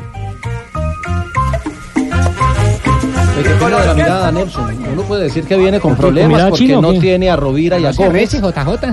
El que la mirada, Nelson. Uno puede decir que viene con ¿Con problemas porque no tiene a Rovira y a Gómez.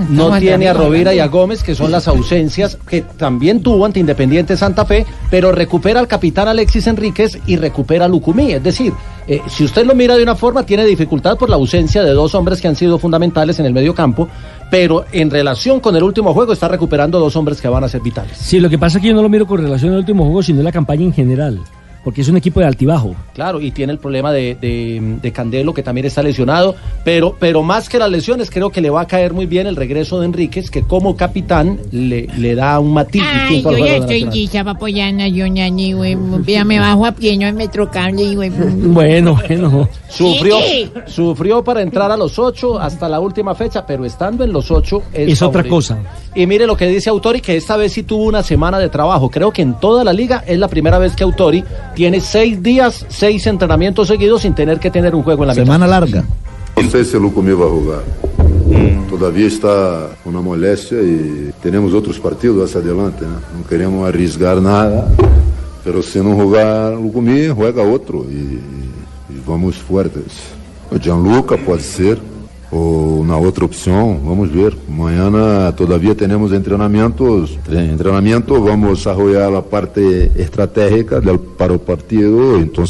No tiene a. Rovira y a Gómez, que son las ausencias que también tuvo ante Independiente Santa Fe, pero recupera al capitán Alexis Enríquez y recupera a Lucumí. Es decir, eh, si usted lo mira de una forma, tiene dificultad por la ausencia de dos hombres que han sido fundamentales en el medio campo, pero en relación con el último juego está recuperando dos hombres que van a ser vitales. Sí, lo que pasa es que yo no lo miro con relación al último juego, sino la campaña en general, porque es un equipo de altibajo. Claro, y tiene el problema de, de- de Candelo, que también está lesionado, pero, pero más que las lesiones, creo que le va a caer muy bien el regreso de Enríquez, que como capitán le, le da un matiz Ay, yo ya estoy Nacional. lisa, papoyana, yo ñañi, güey. Ya me bajo a pie, no en metrocable, güey. Bueno, bueno. Sufrió, Sí. sufrió para entrar a los ocho hasta la última fecha, pero estando en los ocho es, Es otra cosa. Y mire lo que dice Autori, que esta vez sí tuvo una semana de trabajo. Creo que en toda la liga es la primera vez que Autori tiene seis días, seis entrenamientos seguidos sin tener que tener un juego en la Semana larga. Não sei se o Lucumí vai jogar. Todavia está com uma moléstia e teremos outros partidos hacia adelante. Né? Não queremos arriscar nada, pero se não jogar Lucumí, juega outro e, e vamos fuertes. O Gianluca pode ser, ou na outra opção, vamos ver. Amanhã todavia temos treinamentos, tre- treinamento, vamos arrojar a parte estratégica para o partido, então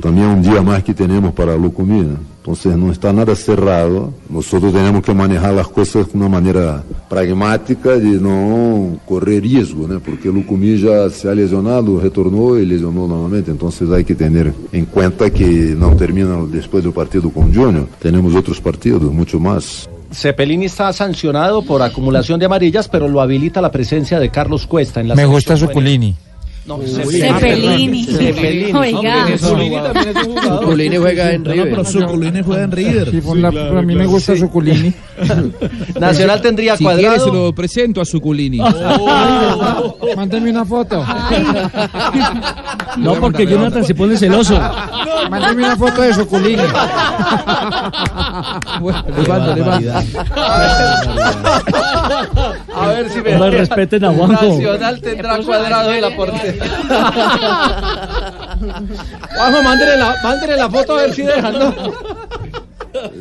também é um dia mais que temos para Lucumí. Né? Entonces no está nada cerrado. Nosotros tenemos que manejar las cosas de una manera pragmática de no correr riesgo, ¿no? porque Lucumí ya se ha lesionado, retornó y lesionó nuevamente. Entonces hay que tener en cuenta que no termina después del partido con Junior. Tenemos otros partidos, mucho más. Cepelini está sancionado por acumulación de amarillas, pero lo habilita la presencia de Carlos Cuesta en la Me gusta. Suculini. No, Cepelini. Cepelini. Suculini juega en No, River. pero Suculini juega en River. A mí me gusta Suculini. Nacional tendría si cuadrado. quiere se lo presento a Suculini. Mándeme una foto. No, porque Jonathan se pone celoso. Mándeme una foto de Suculini. le mando, le mando. A ver si me respeten a Juanjo. Nacional tendrá cuadrado en la portería. Juanjo, mándele la, mándele la foto a ver si dejan, ¿no?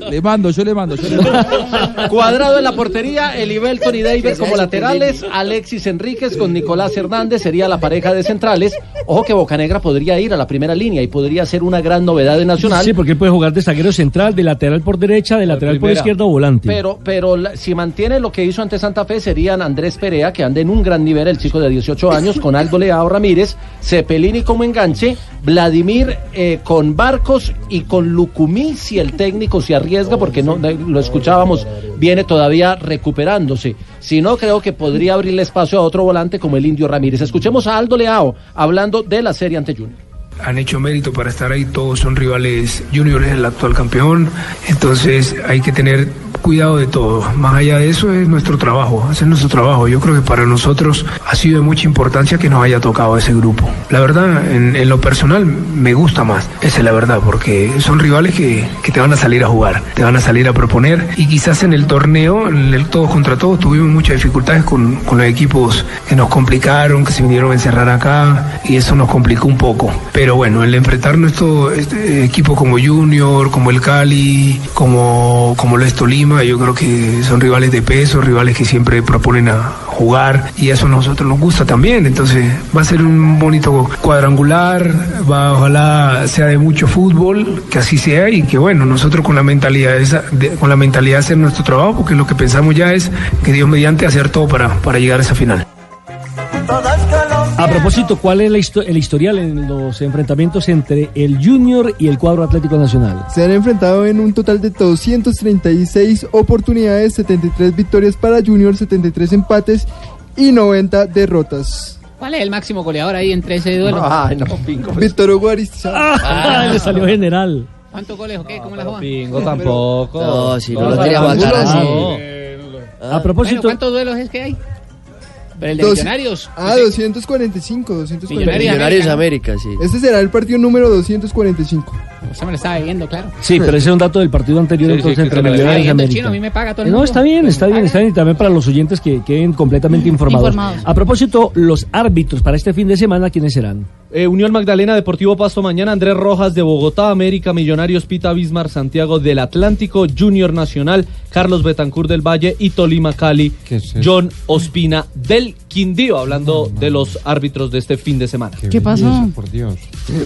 Le mando, yo le mando, yo le mando. Cuadrado en la portería, Elibelton y David como laterales, Alexis Enríquez con Nicolás Hernández sería la pareja de centrales. Ojo que Bocanegra podría ir a la primera línea y podría ser una gran novedad de Nacional. Sí, porque él puede jugar de zaguero central, de lateral por derecha, de lateral por izquierda o volante. Pero, pero la- si mantiene lo que hizo ante Santa Fe serían Andrés Perea, que anda en un gran nivel, el chico de 18 años, con Aldo Leao Ramírez, Cepelini como enganche, Vladimir eh, con Barcos y con Lucumí si el técnico se arriesga, porque no lo escuchábamos, viene todavía recuperándose. Si no, creo que podría abrirle espacio a otro volante como el Indio Ramírez. Escuchemos a Aldo Leao hablando de la serie ante Junior. han hecho mérito para estar ahí, todos son rivales, Junior es el actual campeón, entonces hay que tener cuidado de todo, más allá de eso es nuestro trabajo, hacer nuestro trabajo, yo creo que para nosotros ha sido de mucha importancia que nos haya tocado ese grupo, la verdad, en, lo personal me gusta más, esa es la verdad, porque son rivales que, que te van a salir a jugar, te van a salir a proponer. Y quizás en el torneo, en el todos contra todos, tuvimos muchas dificultades con, con los equipos que nos complicaron, que se vinieron a encerrar acá y eso nos complicó un poco. Pero bueno, el enfrentar nuestro este, equipo como Junior, como el Cali, como, como lo es Tolima, yo creo que son rivales de peso, rivales que siempre proponen a jugar y eso a nosotros nos gusta también. Entonces va a ser un bonito cuadrangular, va, ojalá sea de mucho fútbol, que así sea y que bueno, nosotros con la mentalidad esa, de- con la mentalidad de hacer nuestro trabajo, porque lo que pensamos ya es que Dios mediante hacer todo para, para llegar a esa final. A propósito, ¿cuál es la histo- el historial en los enfrentamientos entre el Junior y el cuadro Atlético Nacional? Se han enfrentado en un total de 236 oportunidades, 73 victorias para Junior, 73 empates y 90 derrotas. ¿Cuál es el máximo goleador ahí entre ese duelo? Víctor Hugo Aristizábal. Ah, le salió general. ¿Cuántos goles o qué? ¿Cómo la juegan? Pingo tampoco. No, si no No, lo no, no. así. A propósito, Bueno, ¿cuántos duelos es que hay? Pero el de Dos- Millonarios. Ah, 245, 245. Millonarios Millonarios América, sí. Este será el partido número 245. Usted me lo estaba viendo, claro. Sí, pero ese es un dato del partido anterior, Sí, sí, entonces que entre se lo Millonarios y América. chino, a mí me paga todo el no, mundo. está bien, está bien, está bien. Y también para los oyentes que queden completamente informados. Informados. A propósito, los árbitros para este fin de semana, ¿quiénes serán? Eh, Unión Magdalena, Deportivo Pasto mañana, Andrés Rojas de Bogotá, América, Millonarios, Pita Bismar, Santiago del Atlántico, Junior Nacional, Carlos Betancur del Valle y Tolima Cali, John Ospina del Quindío, hablando de los árbitros de este fin de semana. ¿Qué pasó? belleza, por Dios.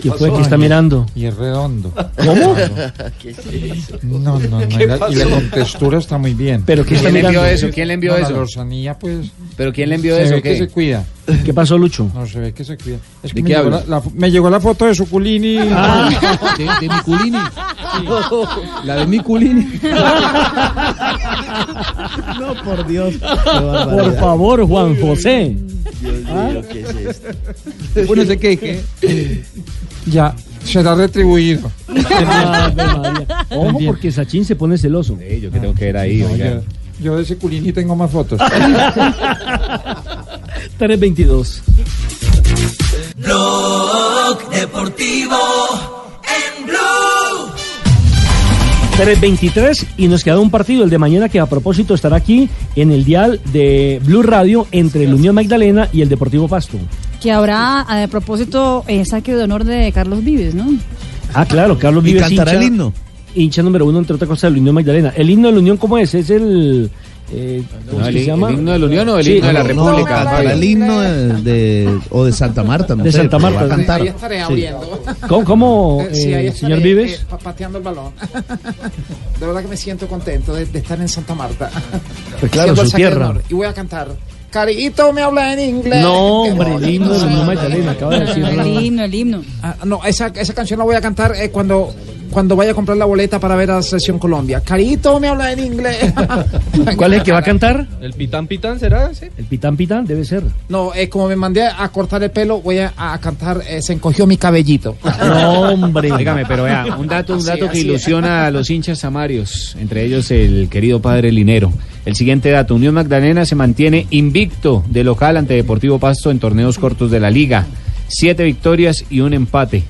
¿Qué fue? ¿Qué está mirando? Y es redondo. ¿Cómo? No, no, no. ¿Qué y la- y la pasó? contextura está muy bien. ¿Pero qué ¿Quién le envió eso? ¿Quién le envió No, eso? La pues. ¿Pero quién le envió se eso? Ve qué? que se cuida. ¿Qué pasó, Lucho? No, se ve que se cuida. Es ¿De que me qué llegó, habla? la, la- me llegó la foto de Suculini. Ah, de, de Miculini. La de Miculini. No, por Dios. Por favor, Juan José. ¿Qué es esto? Bueno, se queje. Ya, será retribuido. Ojo, porque Sachin se pone celoso. yo que tengo que ver ahí, No, oiga. yo, yo de Suculini tengo más fotos. 322. Blog Deportivo en Blue. 323 y nos queda un partido, el de mañana, que a propósito estará aquí en el dial de Blue Radio entre el Unión Magdalena y el Deportivo Pasto. Que habrá, a propósito, eh, saque de honor de Carlos Vives, ¿no? Ah, claro, Carlos ¿Y Vives cantará hincha- el himno? Hincha número uno, entre otras cosas, de la Unión Magdalena. ¿El himno de la Unión cómo es? ¿Es el... eh, ¿Cómo No, es el se llama? el himno de la Unión o el Sí, himno de la no, República, no, el himno de, de- o de Santa Marta, no De sé, Santa va Marta. a cantar. Ahí estaré Sí. abriendo. ¿Cómo, Sí, ahí eh, estaré, señor Vives? eh, pa- pateando el balón. De verdad que me siento contento de, de estar en Santa Marta. Pues claro, su tierra. Y voy a cantar. Carito me habla en inglés. No, hombre, el himno de la acaba de decir. El himno, el himno. Ah, no, esa, esa canción la voy a cantar eh, cuando, cuando vaya a comprar la boleta para ver a la Selección Colombia. Carito me habla en inglés. ¿Cuál es el que va a cantar? ¿El Pitán Pitán será? Sí. El Pitán Pitán, debe ser. No, eh, como me mandé a cortar el pelo, voy a, a cantar eh, Se encogió mi cabellito. No, hombre. Dígame, pero vea, un dato, un Así, dato que así. ilusiona a los hinchas samarios, entre ellos el querido padre Linero. El siguiente dato, Unión Magdalena se mantiene invicto de local ante Deportivo Pasto en torneos cortos de la liga. Siete victorias y un empate.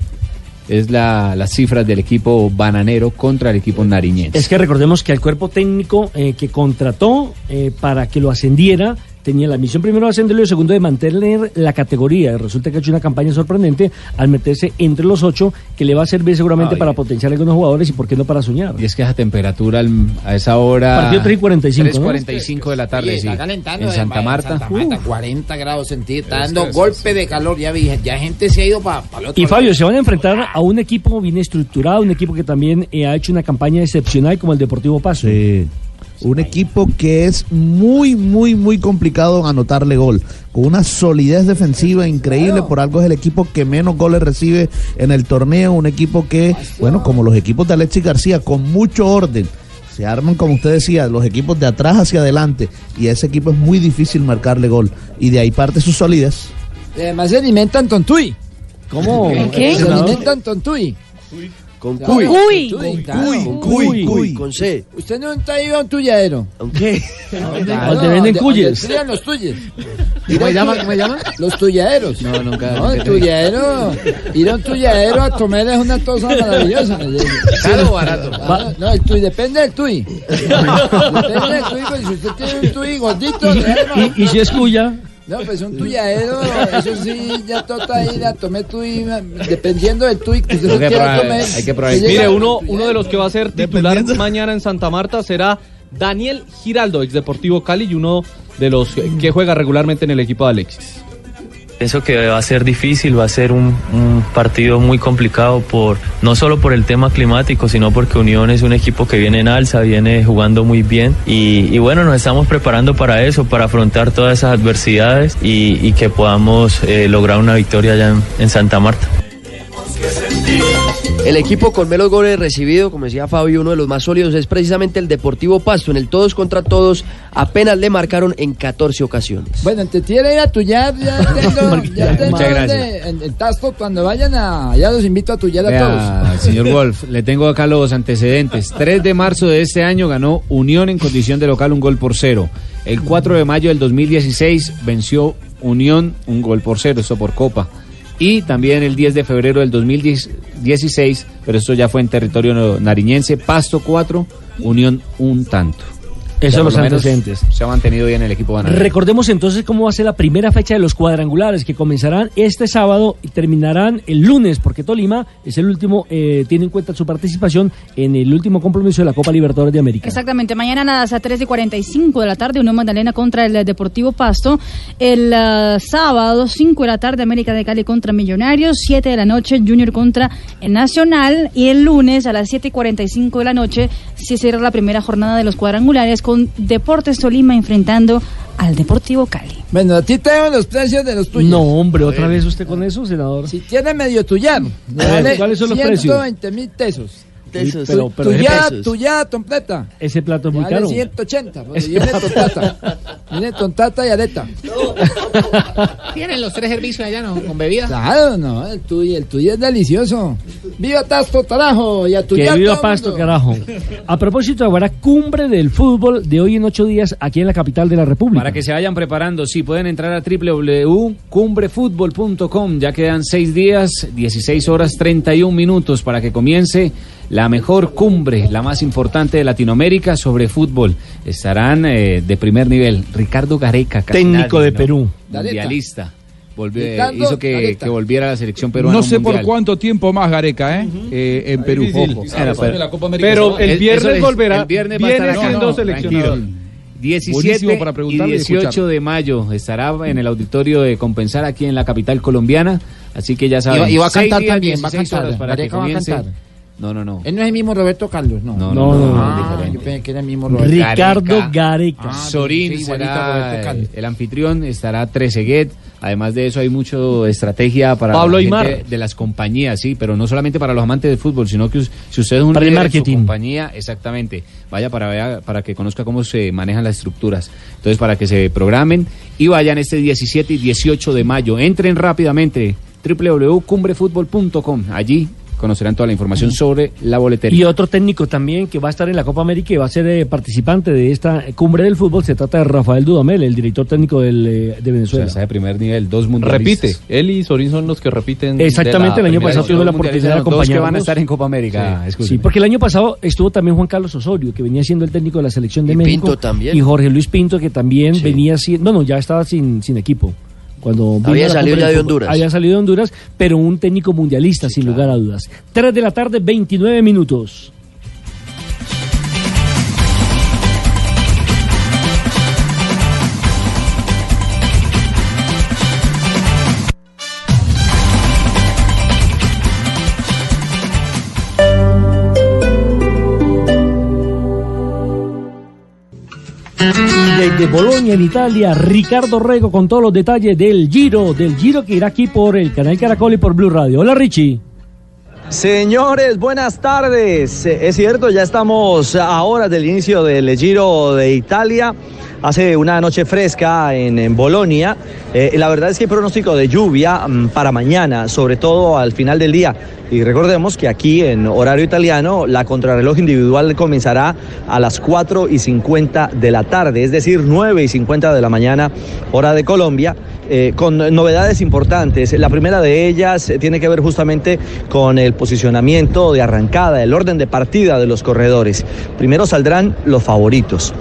Es la, las cifras del equipo bananero contra el equipo nariñense. Es que recordemos que el cuerpo técnico eh, que contrató eh, para que lo ascendiera tenía la misión primero de ascenderlo y segundo de mantener la categoría. Resulta que ha hecho una campaña sorprendente al meterse entre los ocho que le va a servir seguramente Ay. para potenciar a algunos jugadores y por qué no para soñar. Y es que esa temperatura al- a esa hora... Partido 3 y 45, ¿no? 3.45 de la tarde, sí. está calentando En Santa en Marta. Santa Marta, 40 grados centígrados. Está dando es- golpe de calor. Ya vi, ya gente se ha ido para el otro Y Fabio, lado. se van a enfrentar a un equipo bien estructurado, un equipo que también eh, ha hecho una campaña excepcional como el Deportivo Paso. Sí. Un equipo que es muy, muy, muy complicado anotarle gol. Con una solidez defensiva increíble. Por algo es el equipo que menos goles recibe en el torneo. Un equipo que, bueno, como los equipos de Alexis García, con mucho orden. Se arman, como usted decía, los equipos de atrás hacia adelante. Y a ese equipo es muy difícil marcarle gol. Y de ahí parte su solidez. Además se alimentan tontuy. ¿Cómo? Se alimentan tontuy. Con cuy. Cuy. Tontuy, Cuy, claro. cuy, cuy. Con C. Usted no está ido a un tuyadero. ¿Aunque? Donde venden cuyes. Donde los tuyes. ¿Cómo se llama? ¿Cómo se llama? Los tuyaderos. No, nunca. No, el tuyadero. Ir a un tuyadero a comer es una cosa maravillosa. ¿Caro o barato? Ah, no, el tuy depende del tuy. depende del tuy, si usted tiene un tuy gordito. Y, y si es cuya, No, pues un tuyadero, eso sí, ya toca ir a tomar tuy, dependiendo del tuy que usted Hay que quiera probar, comer. hay que probar. Mire, uno, uno de los que va a ser titular mañana en Santa Marta será Daniel Giraldo, ex Deportivo Cali, y uno de los que juega regularmente en el equipo de Alexis. Pienso que va a ser difícil, va a ser un, partido muy complicado por no solo por el tema climático, sino porque Unión es un equipo que viene en alza, viene jugando muy bien y, bueno, nos estamos preparando para eso, para afrontar todas esas adversidades y, que podamos eh, lograr una victoria allá en Santa Marta. El equipo con menos goles recibido, como decía Fabio, uno de los más sólidos es precisamente el Deportivo Pasto. En el todos contra todos apenas le marcaron en 14 ocasiones. Bueno, te tiene ir a tuyar, ya tengo, ya tengo Muchas gracias. en el tasto, cuando vayan a, ya los invito a tuyar a Vea, todos. señor Wolf, le tengo acá los antecedentes. 3 de marzo de este año ganó Unión en condición de local un gol por cero. El 4 de mayo del 2016 venció Unión un gol por cero, eso por Copa. Y también el 10 de febrero del 2016, pero esto ya fue en territorio nariñense, Pasto 4, Unión un tanto. Son por los antecedentes. Se ha mantenido bien el equipo bananero. Recordemos entonces cómo va a ser la primera fecha de los cuadrangulares que comenzarán este sábado y terminarán el lunes, porque Tolima es el último, eh, tiene en cuenta su participación en el último compromiso de la Copa Libertadores de América. Exactamente, mañana nada, a 3 y 45 de la tarde, Unión Magdalena contra el eh, Deportivo Pasto. El eh, sábado, 5 de la tarde, América de Cali contra Millonarios. 7 de la noche, Junior contra el Nacional. Y el lunes, a las 7 y 45 de la noche, se cierra la primera jornada de los cuadrangulares con Deportes Tolima enfrentando al Deportivo Cali. Bueno, a ti te los precios de los tuyos. No, hombre, otra vez usted con eso, senador. Si tiene medio vale ¿cuáles son los precios? 120 mil pesos. Tesos. pero- pero tuyada, pesos. tuyada completa. Ese plato es muy caro. 180, porque Ese viene tontata. Viene tontata y aleta. Tienen los tres servicios allá, ¿no? Con bebida. Claro, no, el tuyo, el tuyo es delicioso. ¡Viva Tasto, carajo! Y a Que tuyar viva Pasto, mundo. carajo. A propósito, habrá cumbre del fútbol de hoy en ocho días aquí en la capital de la República. Para que se vayan preparando, sí, pueden entrar a www.cumbrefutbol.com. Ya quedan seis días, 16 horas 31 minutos para que comience la mejor cumbre, la más importante de Latinoamérica sobre fútbol. Estarán eh, de primer nivel. Ricardo Gareca, Técnico nadie, de ¿no? Perú. Mundialista. Volvió- Ricardo hizo que, volviera a la selección peruana. No sé por cuánto tiempo más Gareca, ¿eh? Eh, en Perú. difícil. Ojo. Era, pero- Pero el viernes es, volverá. el viernes va a viene estar acá. siendo No, seleccionador. tranquilo. 17 Buenísimo para y preguntarle y 18 escuchar. de mayo estará en el auditorio de Compensar aquí en la capital colombiana. Así que ya saben. va, y va a cantar también, va a 16 cantar. para que va a cantar. No, no, no. Él no es el mismo Roberto Carlos, no. No, no, no, Ah, diferente. yo pensé que era el mismo Roberto. Ricardo Gareca. Ah, Sorín sí, igualito a será Roberto Carlos. el anfitrión, estará Trezeguet. Además de eso hay mucho estrategia para Pablo la gente Aymar. de las compañías, sí, pero no solamente para los amantes del fútbol, sino que si usted es un Para el en su compañía, exactamente, vaya para vea- para que conozca cómo se manejan las estructuras. Entonces, para que se programen y vayan este 17 y 18 de mayo. Entren rápidamente www.cumbrefutbol.com. Allí conocerán toda la información sobre la boletería. Y otro técnico también que va a estar en la Copa América y va a ser eh, participante de esta cumbre del fútbol. Se trata de Rafael Dudamel, el director técnico del, eh, de Venezuela. O sea, de primer nivel, dos mundialistas. Repite. Él y Sorín son los que repiten. Exactamente, el año pasado tuve la oportunidad de Dos que van a estar en Copa América. Sí, porque el año pasado estuvo también Juan Carlos Osorio, que venía siendo el técnico de la selección de Y México. Pinto también. Y Jorge Luis Pinto, que también venía siendo, bueno, ya estaba sin, sin equipo. Cuando Había salido ya de. Honduras. Había salido de Honduras, pero un técnico mundialista, sin lugar a dudas. 3 de la tarde, 29 minutos. Desde Bolonia, en Italia, Ricardo Rego con todos los detalles del Giro, del Giro que irá aquí por el canal Caracol y por Blue Radio. Hola Richie. Señores, buenas tardes. Eh, Es cierto, ya estamos a horas del inicio del Giro de Italia. Hace una noche fresca en, Bolonia. Eh, la verdad es que hay pronóstico de lluvia mm, para mañana, sobre todo al final del día. Y recordemos que aquí en horario italiano la contrarreloj individual comenzará a las 4 y 50 de la tarde, es decir, 9 y 50 de la mañana, hora de Colombia eh, con novedades importantes. La primera de ellas eh, tiene que ver justamente con el posicionamiento de arrancada, el orden de partida de los corredores. Primero saldrán los favoritos.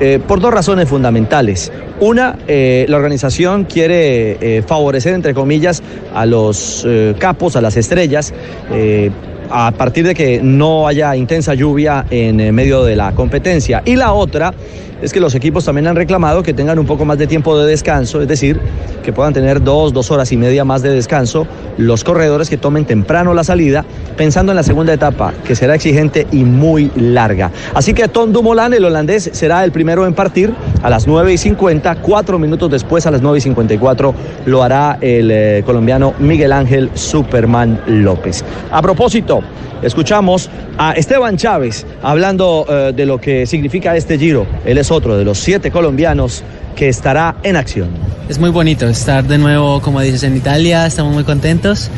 Eh, por dos razones fundamentales. Una, eh, la organización quiere eh, favorecer, entre comillas, a los capos, a las estrellas, a partir de que no haya intensa lluvia en medio de la competencia. Y la otra es que los equipos también han reclamado que tengan un poco más de tiempo de descanso, es decir, que puedan tener dos, dos horas y media más de descanso los corredores que tomen temprano la salida, pensando en la segunda etapa, que será exigente y muy larga. Así que Tom Dumoulin, el holandés, será el primero en partir a las 9 y 50, cuatro minutos después a las 9 y 54 lo hará el eh, colombiano Miguel Ángel Superman López. A propósito, escuchamos a Esteban Chávez hablando eh, de lo que significa este giro. Él es otro de los siete colombianos que estará en acción. Es muy bonito estar de nuevo, como dices, en Italia, estamos muy contentos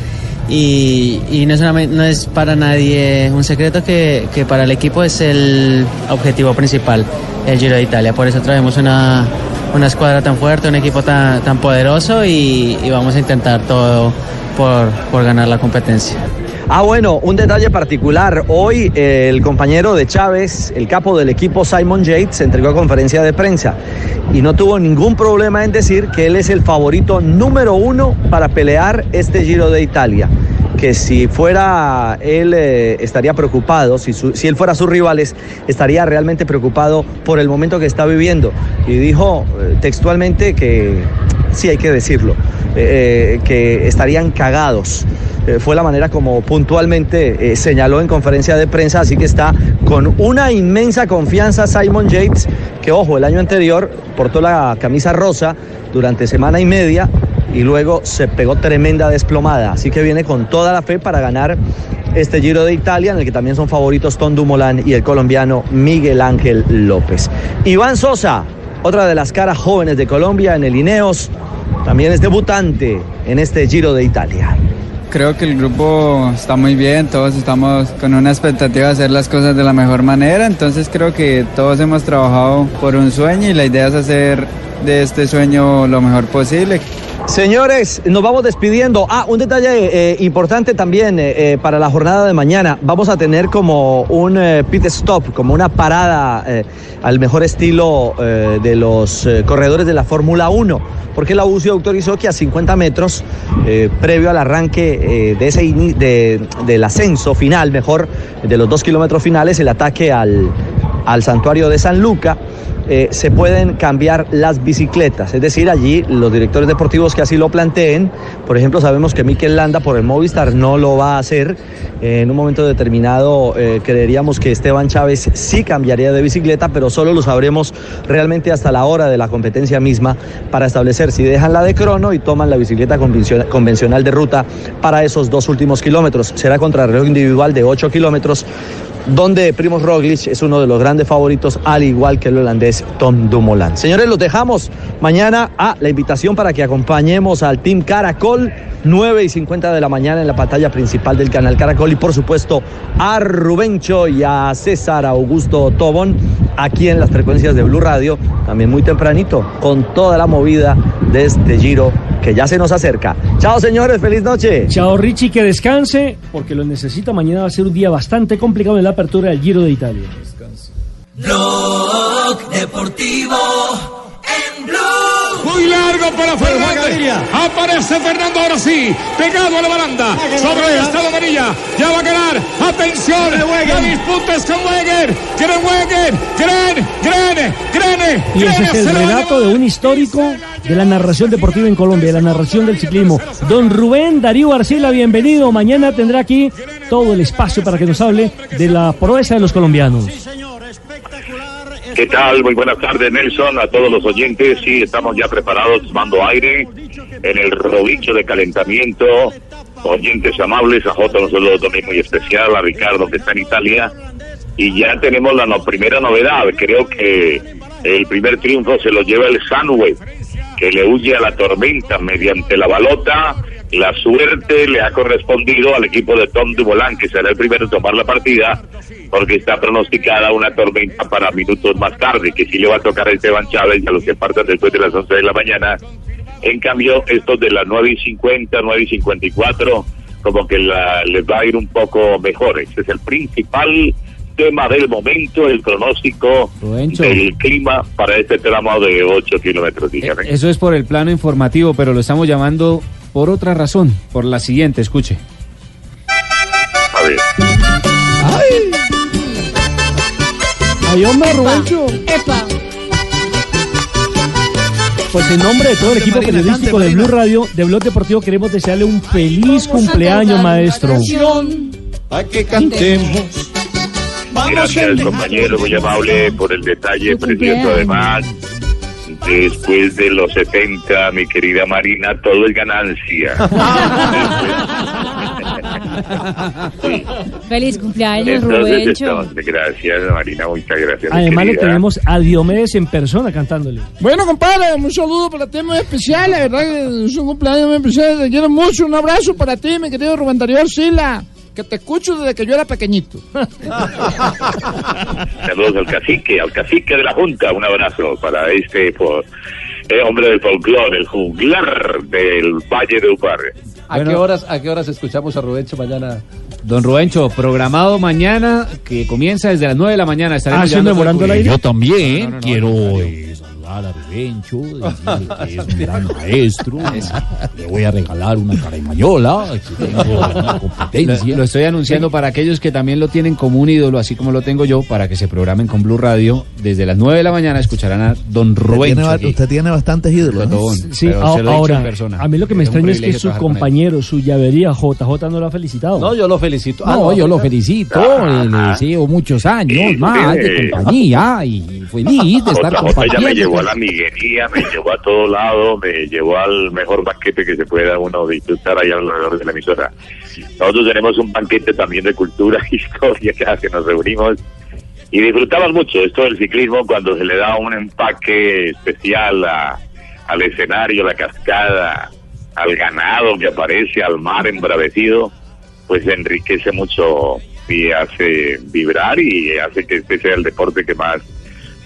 y, no es para nadie un secreto que, que para el equipo es el objetivo principal, el Giro de Italia. Por eso traemos una, una escuadra tan fuerte, un equipo tan, tan poderoso y, y vamos a intentar todo por, por ganar la competencia. Ah, bueno, un detalle particular. Hoy eh, el compañero de Chávez, el capo del equipo Simon Yates, entregó conferencia de prensa y no tuvo ningún problema en decir que él es el favorito número uno para pelear este Giro de Italia. Que si fuera él eh, estaría preocupado, si, si él fuera sus rivales, estaría realmente preocupado por el momento que está viviendo. Y dijo eh, textualmente que, sí hay que decirlo, eh, eh, que estarían cagados. Eh, fue la manera como puntualmente señaló en conferencia de prensa, así que está con una inmensa confianza Simon Yates, que ojo, el año anterior portó la camisa rosa durante semana y media y luego se pegó tremenda desplomada, así que viene con toda la fe para ganar este Giro de Italia, en el que también son favoritos Tom Dumoulin y el colombiano Miguel Ángel López. Iván Sosa, otra de las caras jóvenes de Colombia en el Ineos, también es debutante en este Giro de Italia. Creo que el grupo está muy bien, todos estamos con una expectativa de hacer las cosas de la mejor manera, entonces creo que todos hemos trabajado por un sueño y la idea es hacer de este sueño lo mejor posible. Señores, nos vamos despidiendo. Ah, un detalle eh, importante también eh, eh, para la jornada de mañana. Vamos a tener como un pit stop, como una parada al mejor estilo de los corredores de la Fórmula 1, porque la UCI autorizó que a 50 metros, previo al arranque de ese de- del ascenso final, mejor, de los dos kilómetros finales, el ataque al, al santuario de San Luca eh, se pueden cambiar las bicicletas. Es decir, allí los directores deportivos que así lo planteen, por ejemplo, sabemos que Mikel Landa por el Movistar no lo va a hacer. Eh, en un momento determinado eh, creeríamos que Esteban Chávez sí cambiaría de bicicleta, pero solo lo sabremos realmente hasta la hora de la competencia misma para establecer si dejan la de crono y toman la bicicleta convencio- convencional de ruta para esos dos últimos kilómetros. Será contrarreloj individual de 8 kilómetros donde Primoz Roglic es uno de los grandes favoritos, al igual que el holandés Tom Dumoulin. Señores, los dejamos mañana a la invitación para que acompañemos al Team Caracol, 9 y 50 de la mañana en la pantalla principal del canal Caracol y por supuesto a Rubencho y a César Augusto Tobón aquí en las frecuencias de Blue Radio, también muy tempranito, con toda la movida de este giro que ya se nos acerca. Chao señores, feliz noche. Chao Richie, que descanse, porque lo necesita. Mañana va a ser un día bastante complicado en la apertura del Giro de Italia. Blog Deportivo en Blue. Muy largo para Fernando. Aparece Fernando ahora sí, pegado a la baranda. Sobre el estado Amarilla. Ya va a ganar. Atención. La disputa es con Weger. Gren Weger. Gren, Gren, Gren. Y ese es el relato de un histórico de la narración deportiva en Colombia, de la narración del ciclismo. Don Rubén Darío Arcila, bienvenido. Mañana tendrá aquí todo el espacio para que nos hable de la proeza de los colombianos. ¿Qué tal? Muy buenas tardes, Nelson, a todos los oyentes. Sí, estamos ya preparados tomando aire en el rodillo de calentamiento. Oyentes amables, a Jota un saludo también muy especial, a Ricardo que está en Italia. Y ya tenemos la no- primera novedad. Creo que el primer triunfo se lo lleva el Sunweb, que le huye a la tormenta mediante la balota. La suerte le ha correspondido al equipo de Tom Dumoulin, que será el primero en tomar la partida, porque está pronosticada una tormenta para minutos más tarde, que sí le va a tocar a Esteban Chávez y a los que partan después de las 11 de la mañana. En cambio, estos de las 9 y 50, 9 y 54, como que la- les va a ir un poco mejor. Ese es el principal tema del momento, el pronóstico Rubencho. del clima para este tramo de 8 kilómetros, dígame. Eso es por el plano informativo, pero lo estamos llamando por otra razón, por la siguiente, escuche. A ver. ¡Ay, hombre, Rubencho! ¡Epa! Pues en nombre de todo el equipo periodístico de Blue Radio, de Blog Deportivo, queremos desearle un feliz cumpleaños, maestro. Para que cantemos. Gracias, compañero, muy amable por el detalle precioso. Además, después de los 70, mi querida Marina, todo es ganancia. Feliz cumpleaños, Rubencho. gracias, Marina, muchas gracias. Además le tenemos a Diomedes en persona cantándole. Bueno, compadre, un saludo para ti muy especial. La verdad que es un cumpleaños muy especial. Te quiero mucho. Un abrazo para ti, mi querido Rubén Darío Sila. Que te escucho desde que yo era pequeñito. Saludos al cacique, al cacique de la Junta. Un abrazo para este eh, hombre del folclore, el juglar del Valle de Upar. ¿A, qué horas, ¿A qué horas escuchamos a Rubencho mañana? Don Rubencho, programado mañana, que comienza desde las 9 de la mañana. Estaremos Ah, ¿sí, llevando demorando el aire? Yo también no, no, quiero a Rubencho, decirle que es un gran maestro. Le voy a regalar una caremañola, que tengo una competencia. Lo, lo estoy anunciando para aquellos que también lo tienen como un ídolo, así como lo tengo yo, para que se programen con Blue Radio. Desde las 9 de la mañana escucharán a Don Usted tiene, aquí. usted tiene bastantes ídolos. ¿no? Sí, dicho ahora, en persona. a mí lo que me Es extraña es que su con compañero, su llavería, JJ, no lo ha felicitado. No, yo lo felicito. Ah, No, yo lo felicito, Ah, le deseo muchos años más de compañía y feliz de estar JJ ya me compartiendo. La amiguería, me llevó a todo lado, me llevó al mejor banquete que se pueda uno disfrutar allá alrededor de la emisora. Nosotros tenemos un banquete también de cultura historia cada que nos reunimos y disfrutamos mucho esto del ciclismo cuando se le da un empaque especial al escenario, la cascada, al ganado que aparece, al mar embravecido, pues enriquece mucho y hace vibrar y hace que este sea el deporte que más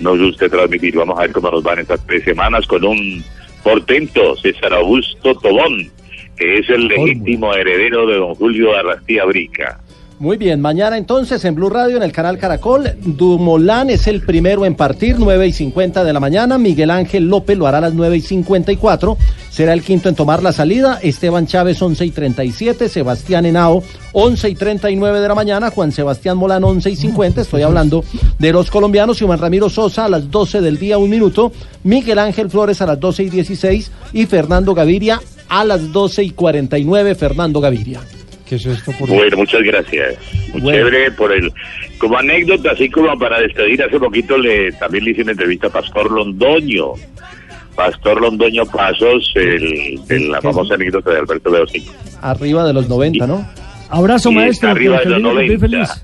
nos guste transmitir. Vamos a ver cómo nos van estas tres semanas con un portento, César Augusto Tobón, que es el legítimo heredero de don Julio Arrastía Brica. Muy bien, mañana entonces en Blue Radio, en el canal Caracol, Dumolán es el primero en partir, 9 y 50 de la mañana. Miguel Ángel López lo hará a las 9 y 54. Será el quinto en tomar la salida. Esteban Chávez, 11 y 37. Sebastián Henao, 11 y 39 de la mañana. Juan Sebastián Molán, 11 y 50. Estoy hablando de los colombianos. Juan Ramiro Sosa a las 12 del día, un minuto. Miguel Ángel Flores a las 12 y 16. Y Fernando Gaviria a las 12 y 49. Fernando Gaviria. ¿Qué es esto? Por... Bueno, muchas gracias. Muy Bueno. chévere por el... Como anécdota, así como para despedir, hace poquito le también le hice una entrevista a Pastor Londoño. Pastor Londoño Pasos, el, de la famosa anécdota de Alberto Leo Cinco. Arriba de los 90, ¿no? Abrazo, Y maestro. arriba de los feliz, feliz, 90. feliz.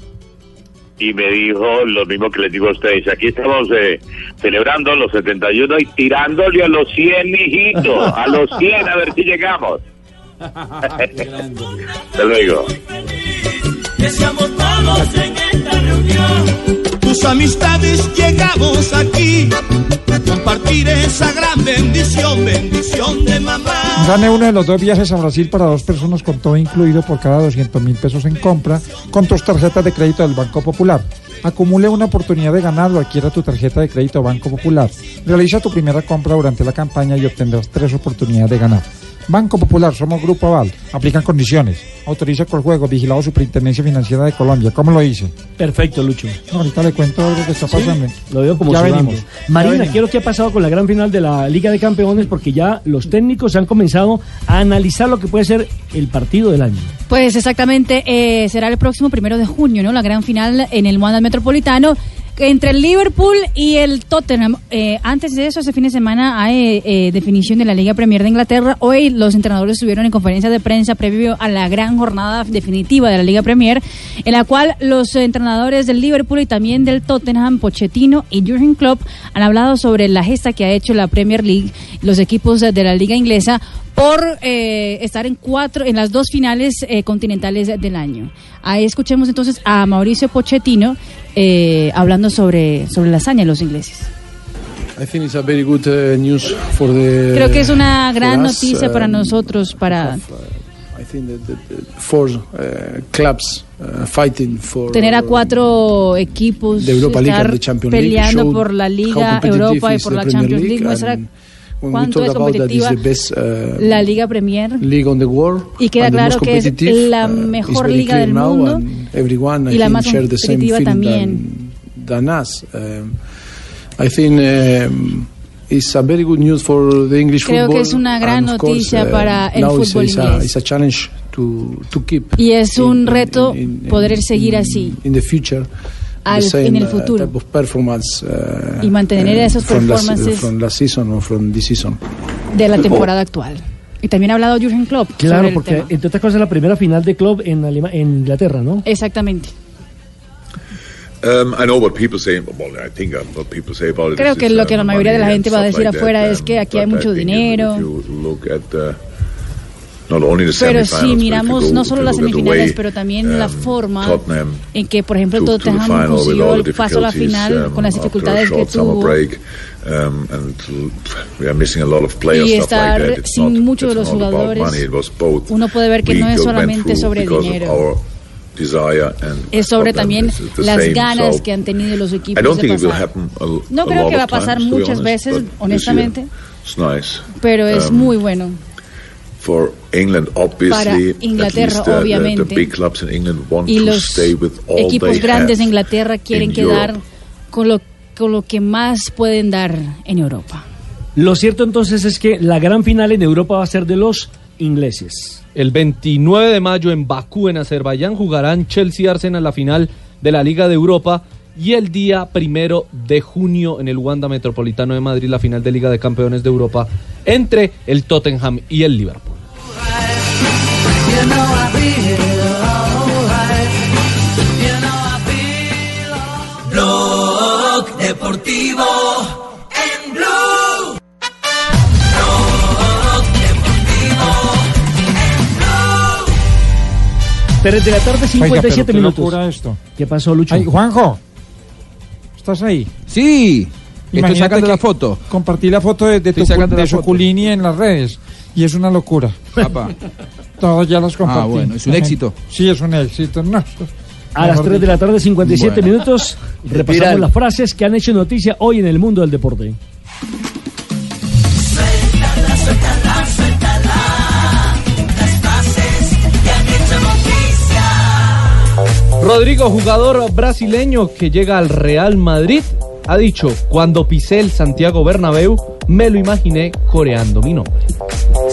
y me dijo lo mismo que les digo a ustedes. Aquí estamos eh, celebrando los 71 y tirándole a los 100, mijito. A los 100, a ver si llegamos. Hasta luego. Deseamos todos en esta reunión. Tus amistades llegamos aquí. Compartir esa gran bendición, bendición de mamá. Gane uno de los dos viajes a Brasil para dos personas con todo incluido por cada 200 mil pesos en compra con tus tarjetas de crédito del Banco Popular. Acumule una oportunidad de ganarlo, adquiera tu tarjeta de crédito Banco Popular. Realiza tu primera compra durante la campaña y obtendrás tres oportunidades de ganar. Banco Popular, somos Grupo Aval. Aplican condiciones. Autoriza con juego, vigilado Superintendencia Financiera de Colombia. ¿Cómo lo hice? Perfecto, Lucho. No, ahorita le cuento algo que está pasando. Lo veo como Ya venimos. Marina, Ya venimos. ¿qué es lo que ha pasado con la gran final de la Liga de Campeones? Porque ya los técnicos han comenzado a analizar lo que puede ser el partido del año. Pues exactamente, eh, será el próximo primero de junio, ¿no? La gran final en el Wanda Metropolitano entre el Liverpool y el Tottenham. Eh, antes de eso, ese fin de semana hay eh, definición de la Liga Premier de Inglaterra. Hoy los entrenadores estuvieron en conferencia de prensa previo a la gran jornada definitiva de la Liga Premier, en la cual los entrenadores del Liverpool y también del Tottenham, Pochettino y Jurgen Klopp, han hablado sobre la gesta que ha hecho la Premier League, los equipos de la Liga Inglesa, por eh, estar en cuatro, en las dos finales eh, continentales del año. Ahí escuchemos entonces a Mauricio Pochettino eh, hablando sobre, sobre la hazaña de los ingleses. I think it's a very good uh, news for the. Creo que es una gran us, noticia para um, nosotros, para the four uh, uh, for tener a cuatro equipos the Europa League estar peleando por la Liga Europa y por la Champions League muestra cuánto es competitiva the best uh, la Liga Premier league on the world y queda claro que es la uh, mejor very liga del mundo everyone I y la think más competitiva también. than, than us. Um, I think um, it's a very good news for the English Creo football. que es una gran of course, noticia uh, para el it's, fútbol it's a, inglés. it's a challenge to, to keep Y es un reto poder seguir así in the future Al- en el uh, futuro. type of performance uh, Y mantener uh, esas from last- performances. from season or from this season. de la temporada actual. Y también ha hablado Jürgen Klopp. sobre Claro, el porque tema. entre otras cosas la primera final de club en, Alema- en Inglaterra, ¿no? Exactamente. Um, it Creo que lo uh, que la mayoría de la gente va a decir afuera es um, que aquí hay mucho dinero. Pero si miramos no solo las semifinales, pero también la um, forma en que, por ejemplo, Tottenham consiguió el paso a la final um, con las dificultades que tuvo um, and we are missing a lot of players, y like estar. It's sin not- muchos de los jugadores. Uno puede ver que no es solamente sobre dinero. Es sobre también las ganas So, que han tenido los equipos de pasar. a, No creo que va a pasar muchas veces, honestamente, nice. pero es Um, muy bueno. For England, obviously, Para Inglaterra, at least the- obviamente. the, big clubs in England want Y to los stay with all equipos they grandes de Inglaterra quieren in quedar Europe. con lo, con lo que más pueden dar en Europa. Lo cierto entonces es que la gran final en Europa va a ser de los ingleses. El 29 de mayo en Bakú, en Azerbaiyán, jugarán Chelsea y Arsenal la final de la Liga de Europa. Y el día primero de junio en el Wanda Metropolitano de Madrid, la final de Liga de Campeones de Europa entre el Tottenham y el Liverpool. Blog Deportivo en Blue. Blog Deportivo en Blue. 3 de la tarde, Oiga, 57 pero qué minutos. locura esto. ¿Qué pasó, Lucho? Ay, Juanjo, ¿estás ahí? Sí, estoy sacando la foto. Compartí la foto de, de, tu, de. Suculini en las redes y es una locura. Todos ya las compartí. Ah, bueno, es un éxito. Sí, es un éxito. No, A las 3 de la tarde, 57 Bueno. minutos, repasamos Viral. las frases que han hecho noticia hoy en el mundo del deporte. Suéltala, suéltala, suéltala. Las frases que han hecho noticia. Rodrigo, jugador brasileño que llega al Real Madrid, ha dicho, cuando pisé el Santiago Bernabéu, me lo imaginé coreando mi nombre.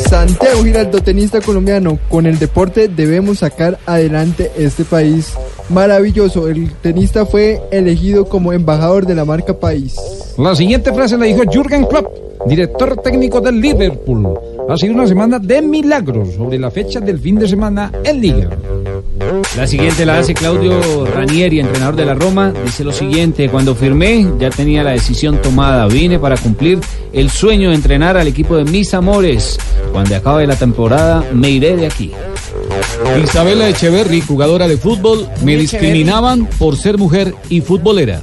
Santiago Giraldo, tenista colombiano, con el deporte debemos sacar adelante este país maravilloso. El tenista fue elegido como embajador de la marca país. La siguiente frase la dijo Jürgen Klopp, director técnico del Liverpool. Ha sido una semana de milagros sobre la fecha del fin de semana en Liga. La siguiente la hace Claudio Ranieri, entrenador de la Roma. Dice lo siguiente, cuando firmé ya tenía la decisión tomada. Vine para cumplir el sueño de entrenar al equipo de mis amores. Cuando acabe la temporada me iré de aquí. Isabela Echeverry, jugadora de fútbol, me discriminaban por ser mujer y futbolera.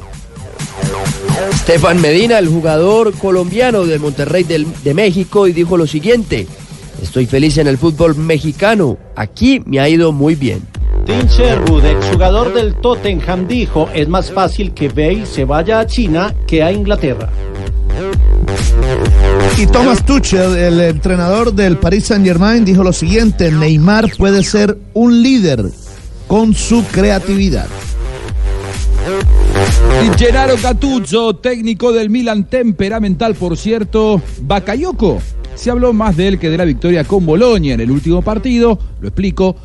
Estefan Medina, el jugador colombiano del Monterrey del- de México, y dijo lo siguiente: Estoy feliz en el fútbol mexicano. Aquí me ha ido muy bien. Tim Sherwood, exjugador del Tottenham, dijo, es más fácil que Bale se vaya a China que a Inglaterra. Y Thomas Tuchel, el entrenador del Paris Saint Germain, dijo lo siguiente, Neymar puede ser un líder con su creatividad. Y Gennaro Gattuso, técnico del Milan, temperamental, por cierto, Bakayoko. Se habló más de él que de la victoria con Bolonia en el último partido, lo explico.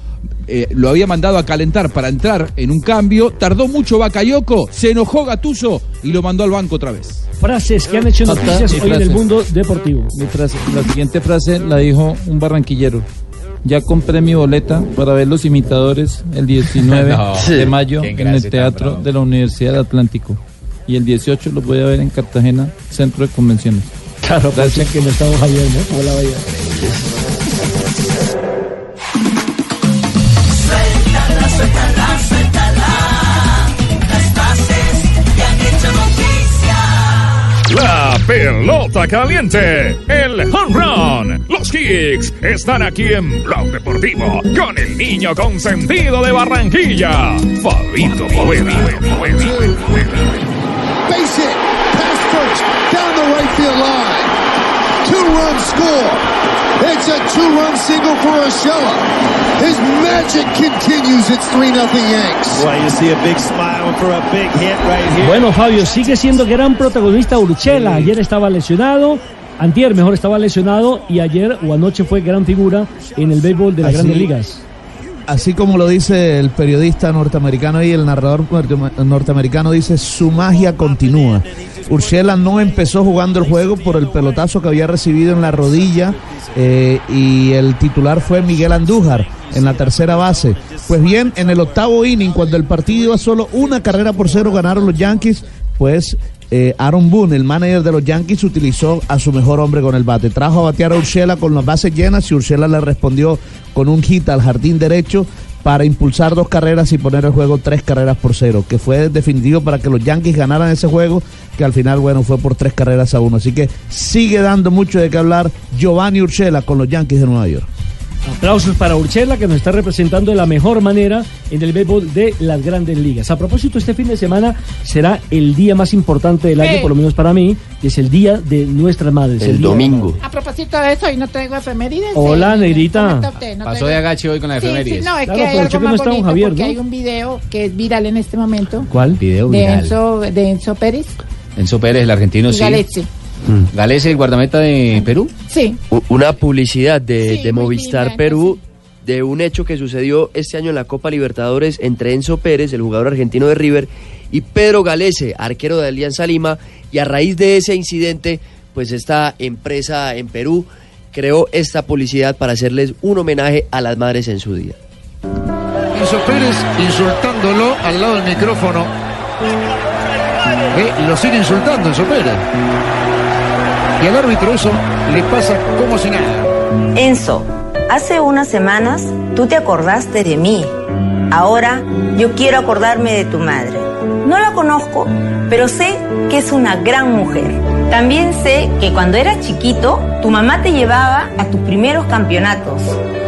eh, lo había mandado a calentar para entrar en un cambio, tardó mucho Bakayoko, se enojó Gattuso y lo mandó al banco otra vez. Frases que han hecho noticias hoy en el mundo deportivo. Mi frase, la siguiente frase la dijo un barranquillero. Ya compré mi boleta para ver los imitadores el 19 No, de mayo en el Teatro bravo. de la Universidad del Atlántico. Y el 18 los voy a ver en Cartagena, Centro de Convenciones. Claro, parece que no estamos Javier, ¿no? Hola, vaya. Pelota caliente, el home run, los kicks están aquí en Blog Deportivo con el niño consentido de Barranquilla, Fabito Poveda. Base hit, past first, down the right field line. Two run score. Two-run single for Urshela. His magic continues. It's 3 nothing Yanks. Well, you see a big smile for a big hit right here. Bueno, Fabio, sigue siendo gran protagonista Urchela. Ayer estaba lesionado, antier mejor estaba lesionado y ayer o anoche fue gran figura en el béisbol de las Así- grandes ligas. Así como lo dice el periodista norteamericano y el narrador norte- norteamericano dice, su magia continúa. Urshela no empezó jugando el juego por el pelotazo que había recibido en la rodilla eh, y el titular fue Miguel Andújar en la tercera base. Pues bien, en el octavo inning, cuando el partido iba solo una carrera por cero, ganaron los Yankees, pues eh, Aaron Boone, el manager de los Yankees, utilizó a su mejor hombre con el bate. Trajo a batear a Urshela con las bases llenas y Urshela le respondió con un hit al jardín derecho para impulsar dos carreras y poner el juego tres carreras por cero, que fue definitivo para que los Yankees ganaran ese juego, que al final, bueno, fue por tres carreras a uno. Así que sigue dando mucho de qué hablar Giovanni Urshela con los Yankees de Nueva York. Aplausos para Urchela que nos está representando de la mejor manera en el béisbol de las grandes ligas. A propósito, este fin de semana será el día más importante del año, por lo menos para mí, que es el día de nuestras madres. El domingo. A propósito de eso, hoy no traigo efemérides. Hola, eh, Negrita. usted, no Pasó de agache hoy con la Sí, efemérides. sí, no, es Claro, que hay algo que no más don bonito Javier, porque ¿no? hay un video que es viral en este momento ¿Cuál? Video de viral. Enzo, de Enzo Pérez Enzo Pérez, el argentino, y sí. Galese, el guardameta de Perú. Sí. U- Una publicidad de, Sí, de muy Movistar linda, Perú de un hecho que sucedió este año en la Copa Libertadores entre Enzo Pérez, el jugador argentino de River, y Pedro Galese, arquero de Alianza Lima, y a raíz de ese incidente, pues esta empresa en Perú creó esta publicidad para hacerles un homenaje a las madres en su día. Enzo Pérez insultándolo al lado del micrófono. Eh, lo sigue insultando Enzo Pérez. Y al árbitro eso le pasa como si nada. Enzo, hace unas semanas tú te acordaste de mí. Ahora yo quiero acordarme de tu madre. No la conozco, pero sé que es una gran mujer. También sé que cuando eras chiquito, tu mamá te llevaba a tus primeros campeonatos,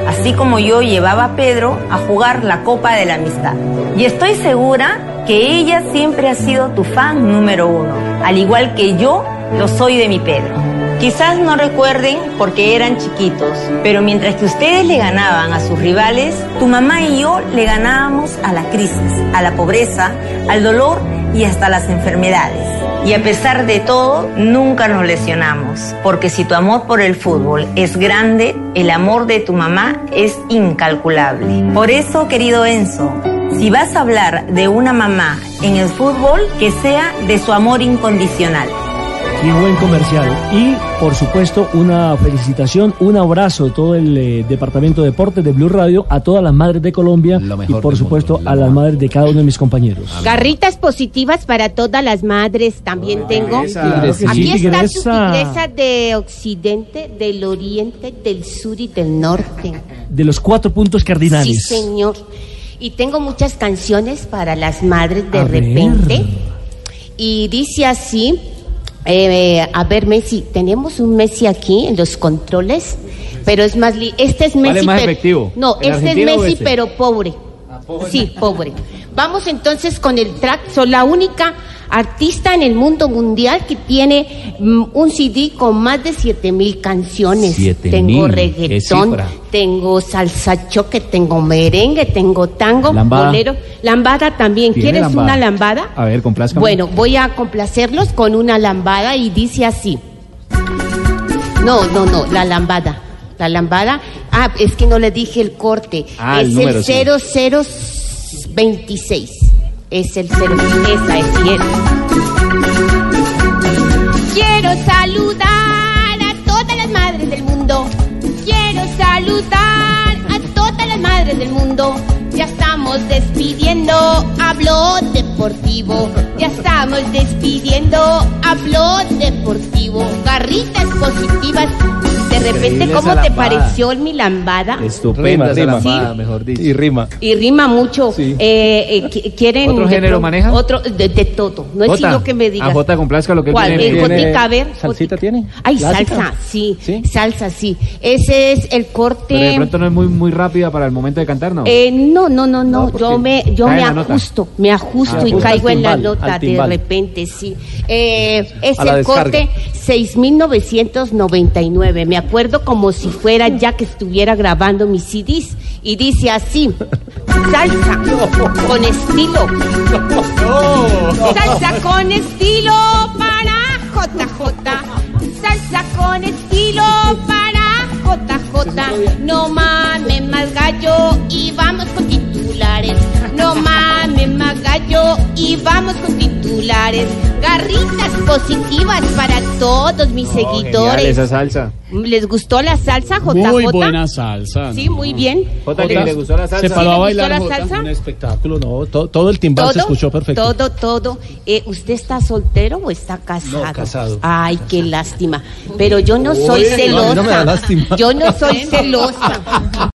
así como yo llevaba a Pedro a jugar la Copa de la Amistad. Y estoy segura que ella siempre ha sido tu fan número uno, al igual que yo lo soy de mi Pedro. Quizás no recuerden porque eran chiquitos, pero mientras que ustedes le ganaban a sus rivales, tu mamá y yo le ganábamos a la crisis, a la pobreza, al dolor y hasta las enfermedades. Y a pesar de todo, nunca nos lesionamos, porque si tu amor por el fútbol es grande, el amor de tu mamá es incalculable. Por eso, querido Enzo, si vas a hablar de una mamá en el fútbol, que sea de su amor incondicional. Qué buen comercial. Y, por supuesto, una felicitación, un abrazo de todo el eh, Departamento de Deportes de Blue Radio a todas las madres de Colombia y, por supuesto, a las madres de cada uno de mis compañeros. Garritas positivas para todas las madres también tengo. Sí, Aquí está su tigresa. tigresa de Occidente, del Oriente, del Sur y del Norte. De los cuatro puntos cardinales. Sí, señor. Y tengo muchas canciones para las madres de A ver. repente. Y dice así, eh, a ver Messi, tenemos un Messi aquí en los controles, pero es más, li- este es Messi. ¿Cuál es más pero- efectivo? No, ¿El este es Messi, este? pero pobre. Sí, pobre. Vamos entonces con el track, son la única artista en el mundo mundial que tiene mm, un CD con más de 7000 canciones. tengo reggaetón, tengo salsa choque, tengo merengue, tengo tango, lambada. bolero, lambada también. ¿Quieres una lambada? A ver, complázcame. Bueno, voy a complacerlos con una lambada y dice así. No, no, no, la lambada. La lambada, ah, es que no le dije el corte. Ah, es el, el 26. Es el cero. Esa es fiel. Quiero saludar a todas las madres del mundo. Quiero saludar a todas las madres del mundo. Ya estamos despidiendo, hablo deportivo. Ya estamos despidiendo, hablo deportivo. Garritas positivas de repente, Increíble ¿cómo esa te lambada. pareció mi lambada? Estupenda esa Rima, lambada, mejor dicho. Y rima. Y rima mucho. Eh, eh, qui- ¿Quieren ¿Otro de género pro- maneja? Otro, de, de todo. No es Jota. sino que me digas. A Jota complazca lo que ¿Cuál? tiene. Jotica, a ver. ¿Salsita tiene? Ay, ¿Clásica? salsa, sí, Salsa, sí. Ese es el corte. Pero de pronto no es muy, muy rápida para el momento de cantar, ¿no? Eh, no, no, no, no. yo me, yo cae me en la nota. ajusto, me ajusto Ah, y ajusta caigo en la timbal, nota al de timbal. repente, sí. Eh, es A la el descarga. corte 6999. Me acuerdo como si fuera ya que estuviera grabando mis CDs. Y dice así: Salsa con estilo. Salsa con estilo para JJ. Salsa con estilo para JJ. No mames más gallo y vamos con titulares. No mames gallo y vamos con titulares. Garritas positivas para todos mis Genial seguidores. esa salsa. ¿Les gustó la salsa, JJ? Muy buena salsa. Sí, muy bien. Jota, que le gustó la salsa. Se paró a ¿Sí le gustó bailar la Jota, salsa? un espectáculo, no, to- todo el timbal se escuchó perfecto. Todo, todo. Eh, ¿Usted está soltero o está casado? No, casado. Ay, qué lástima. Pero yo no soy Uy, no, a mí celosa. no me da lástima. Yo no soy celosa.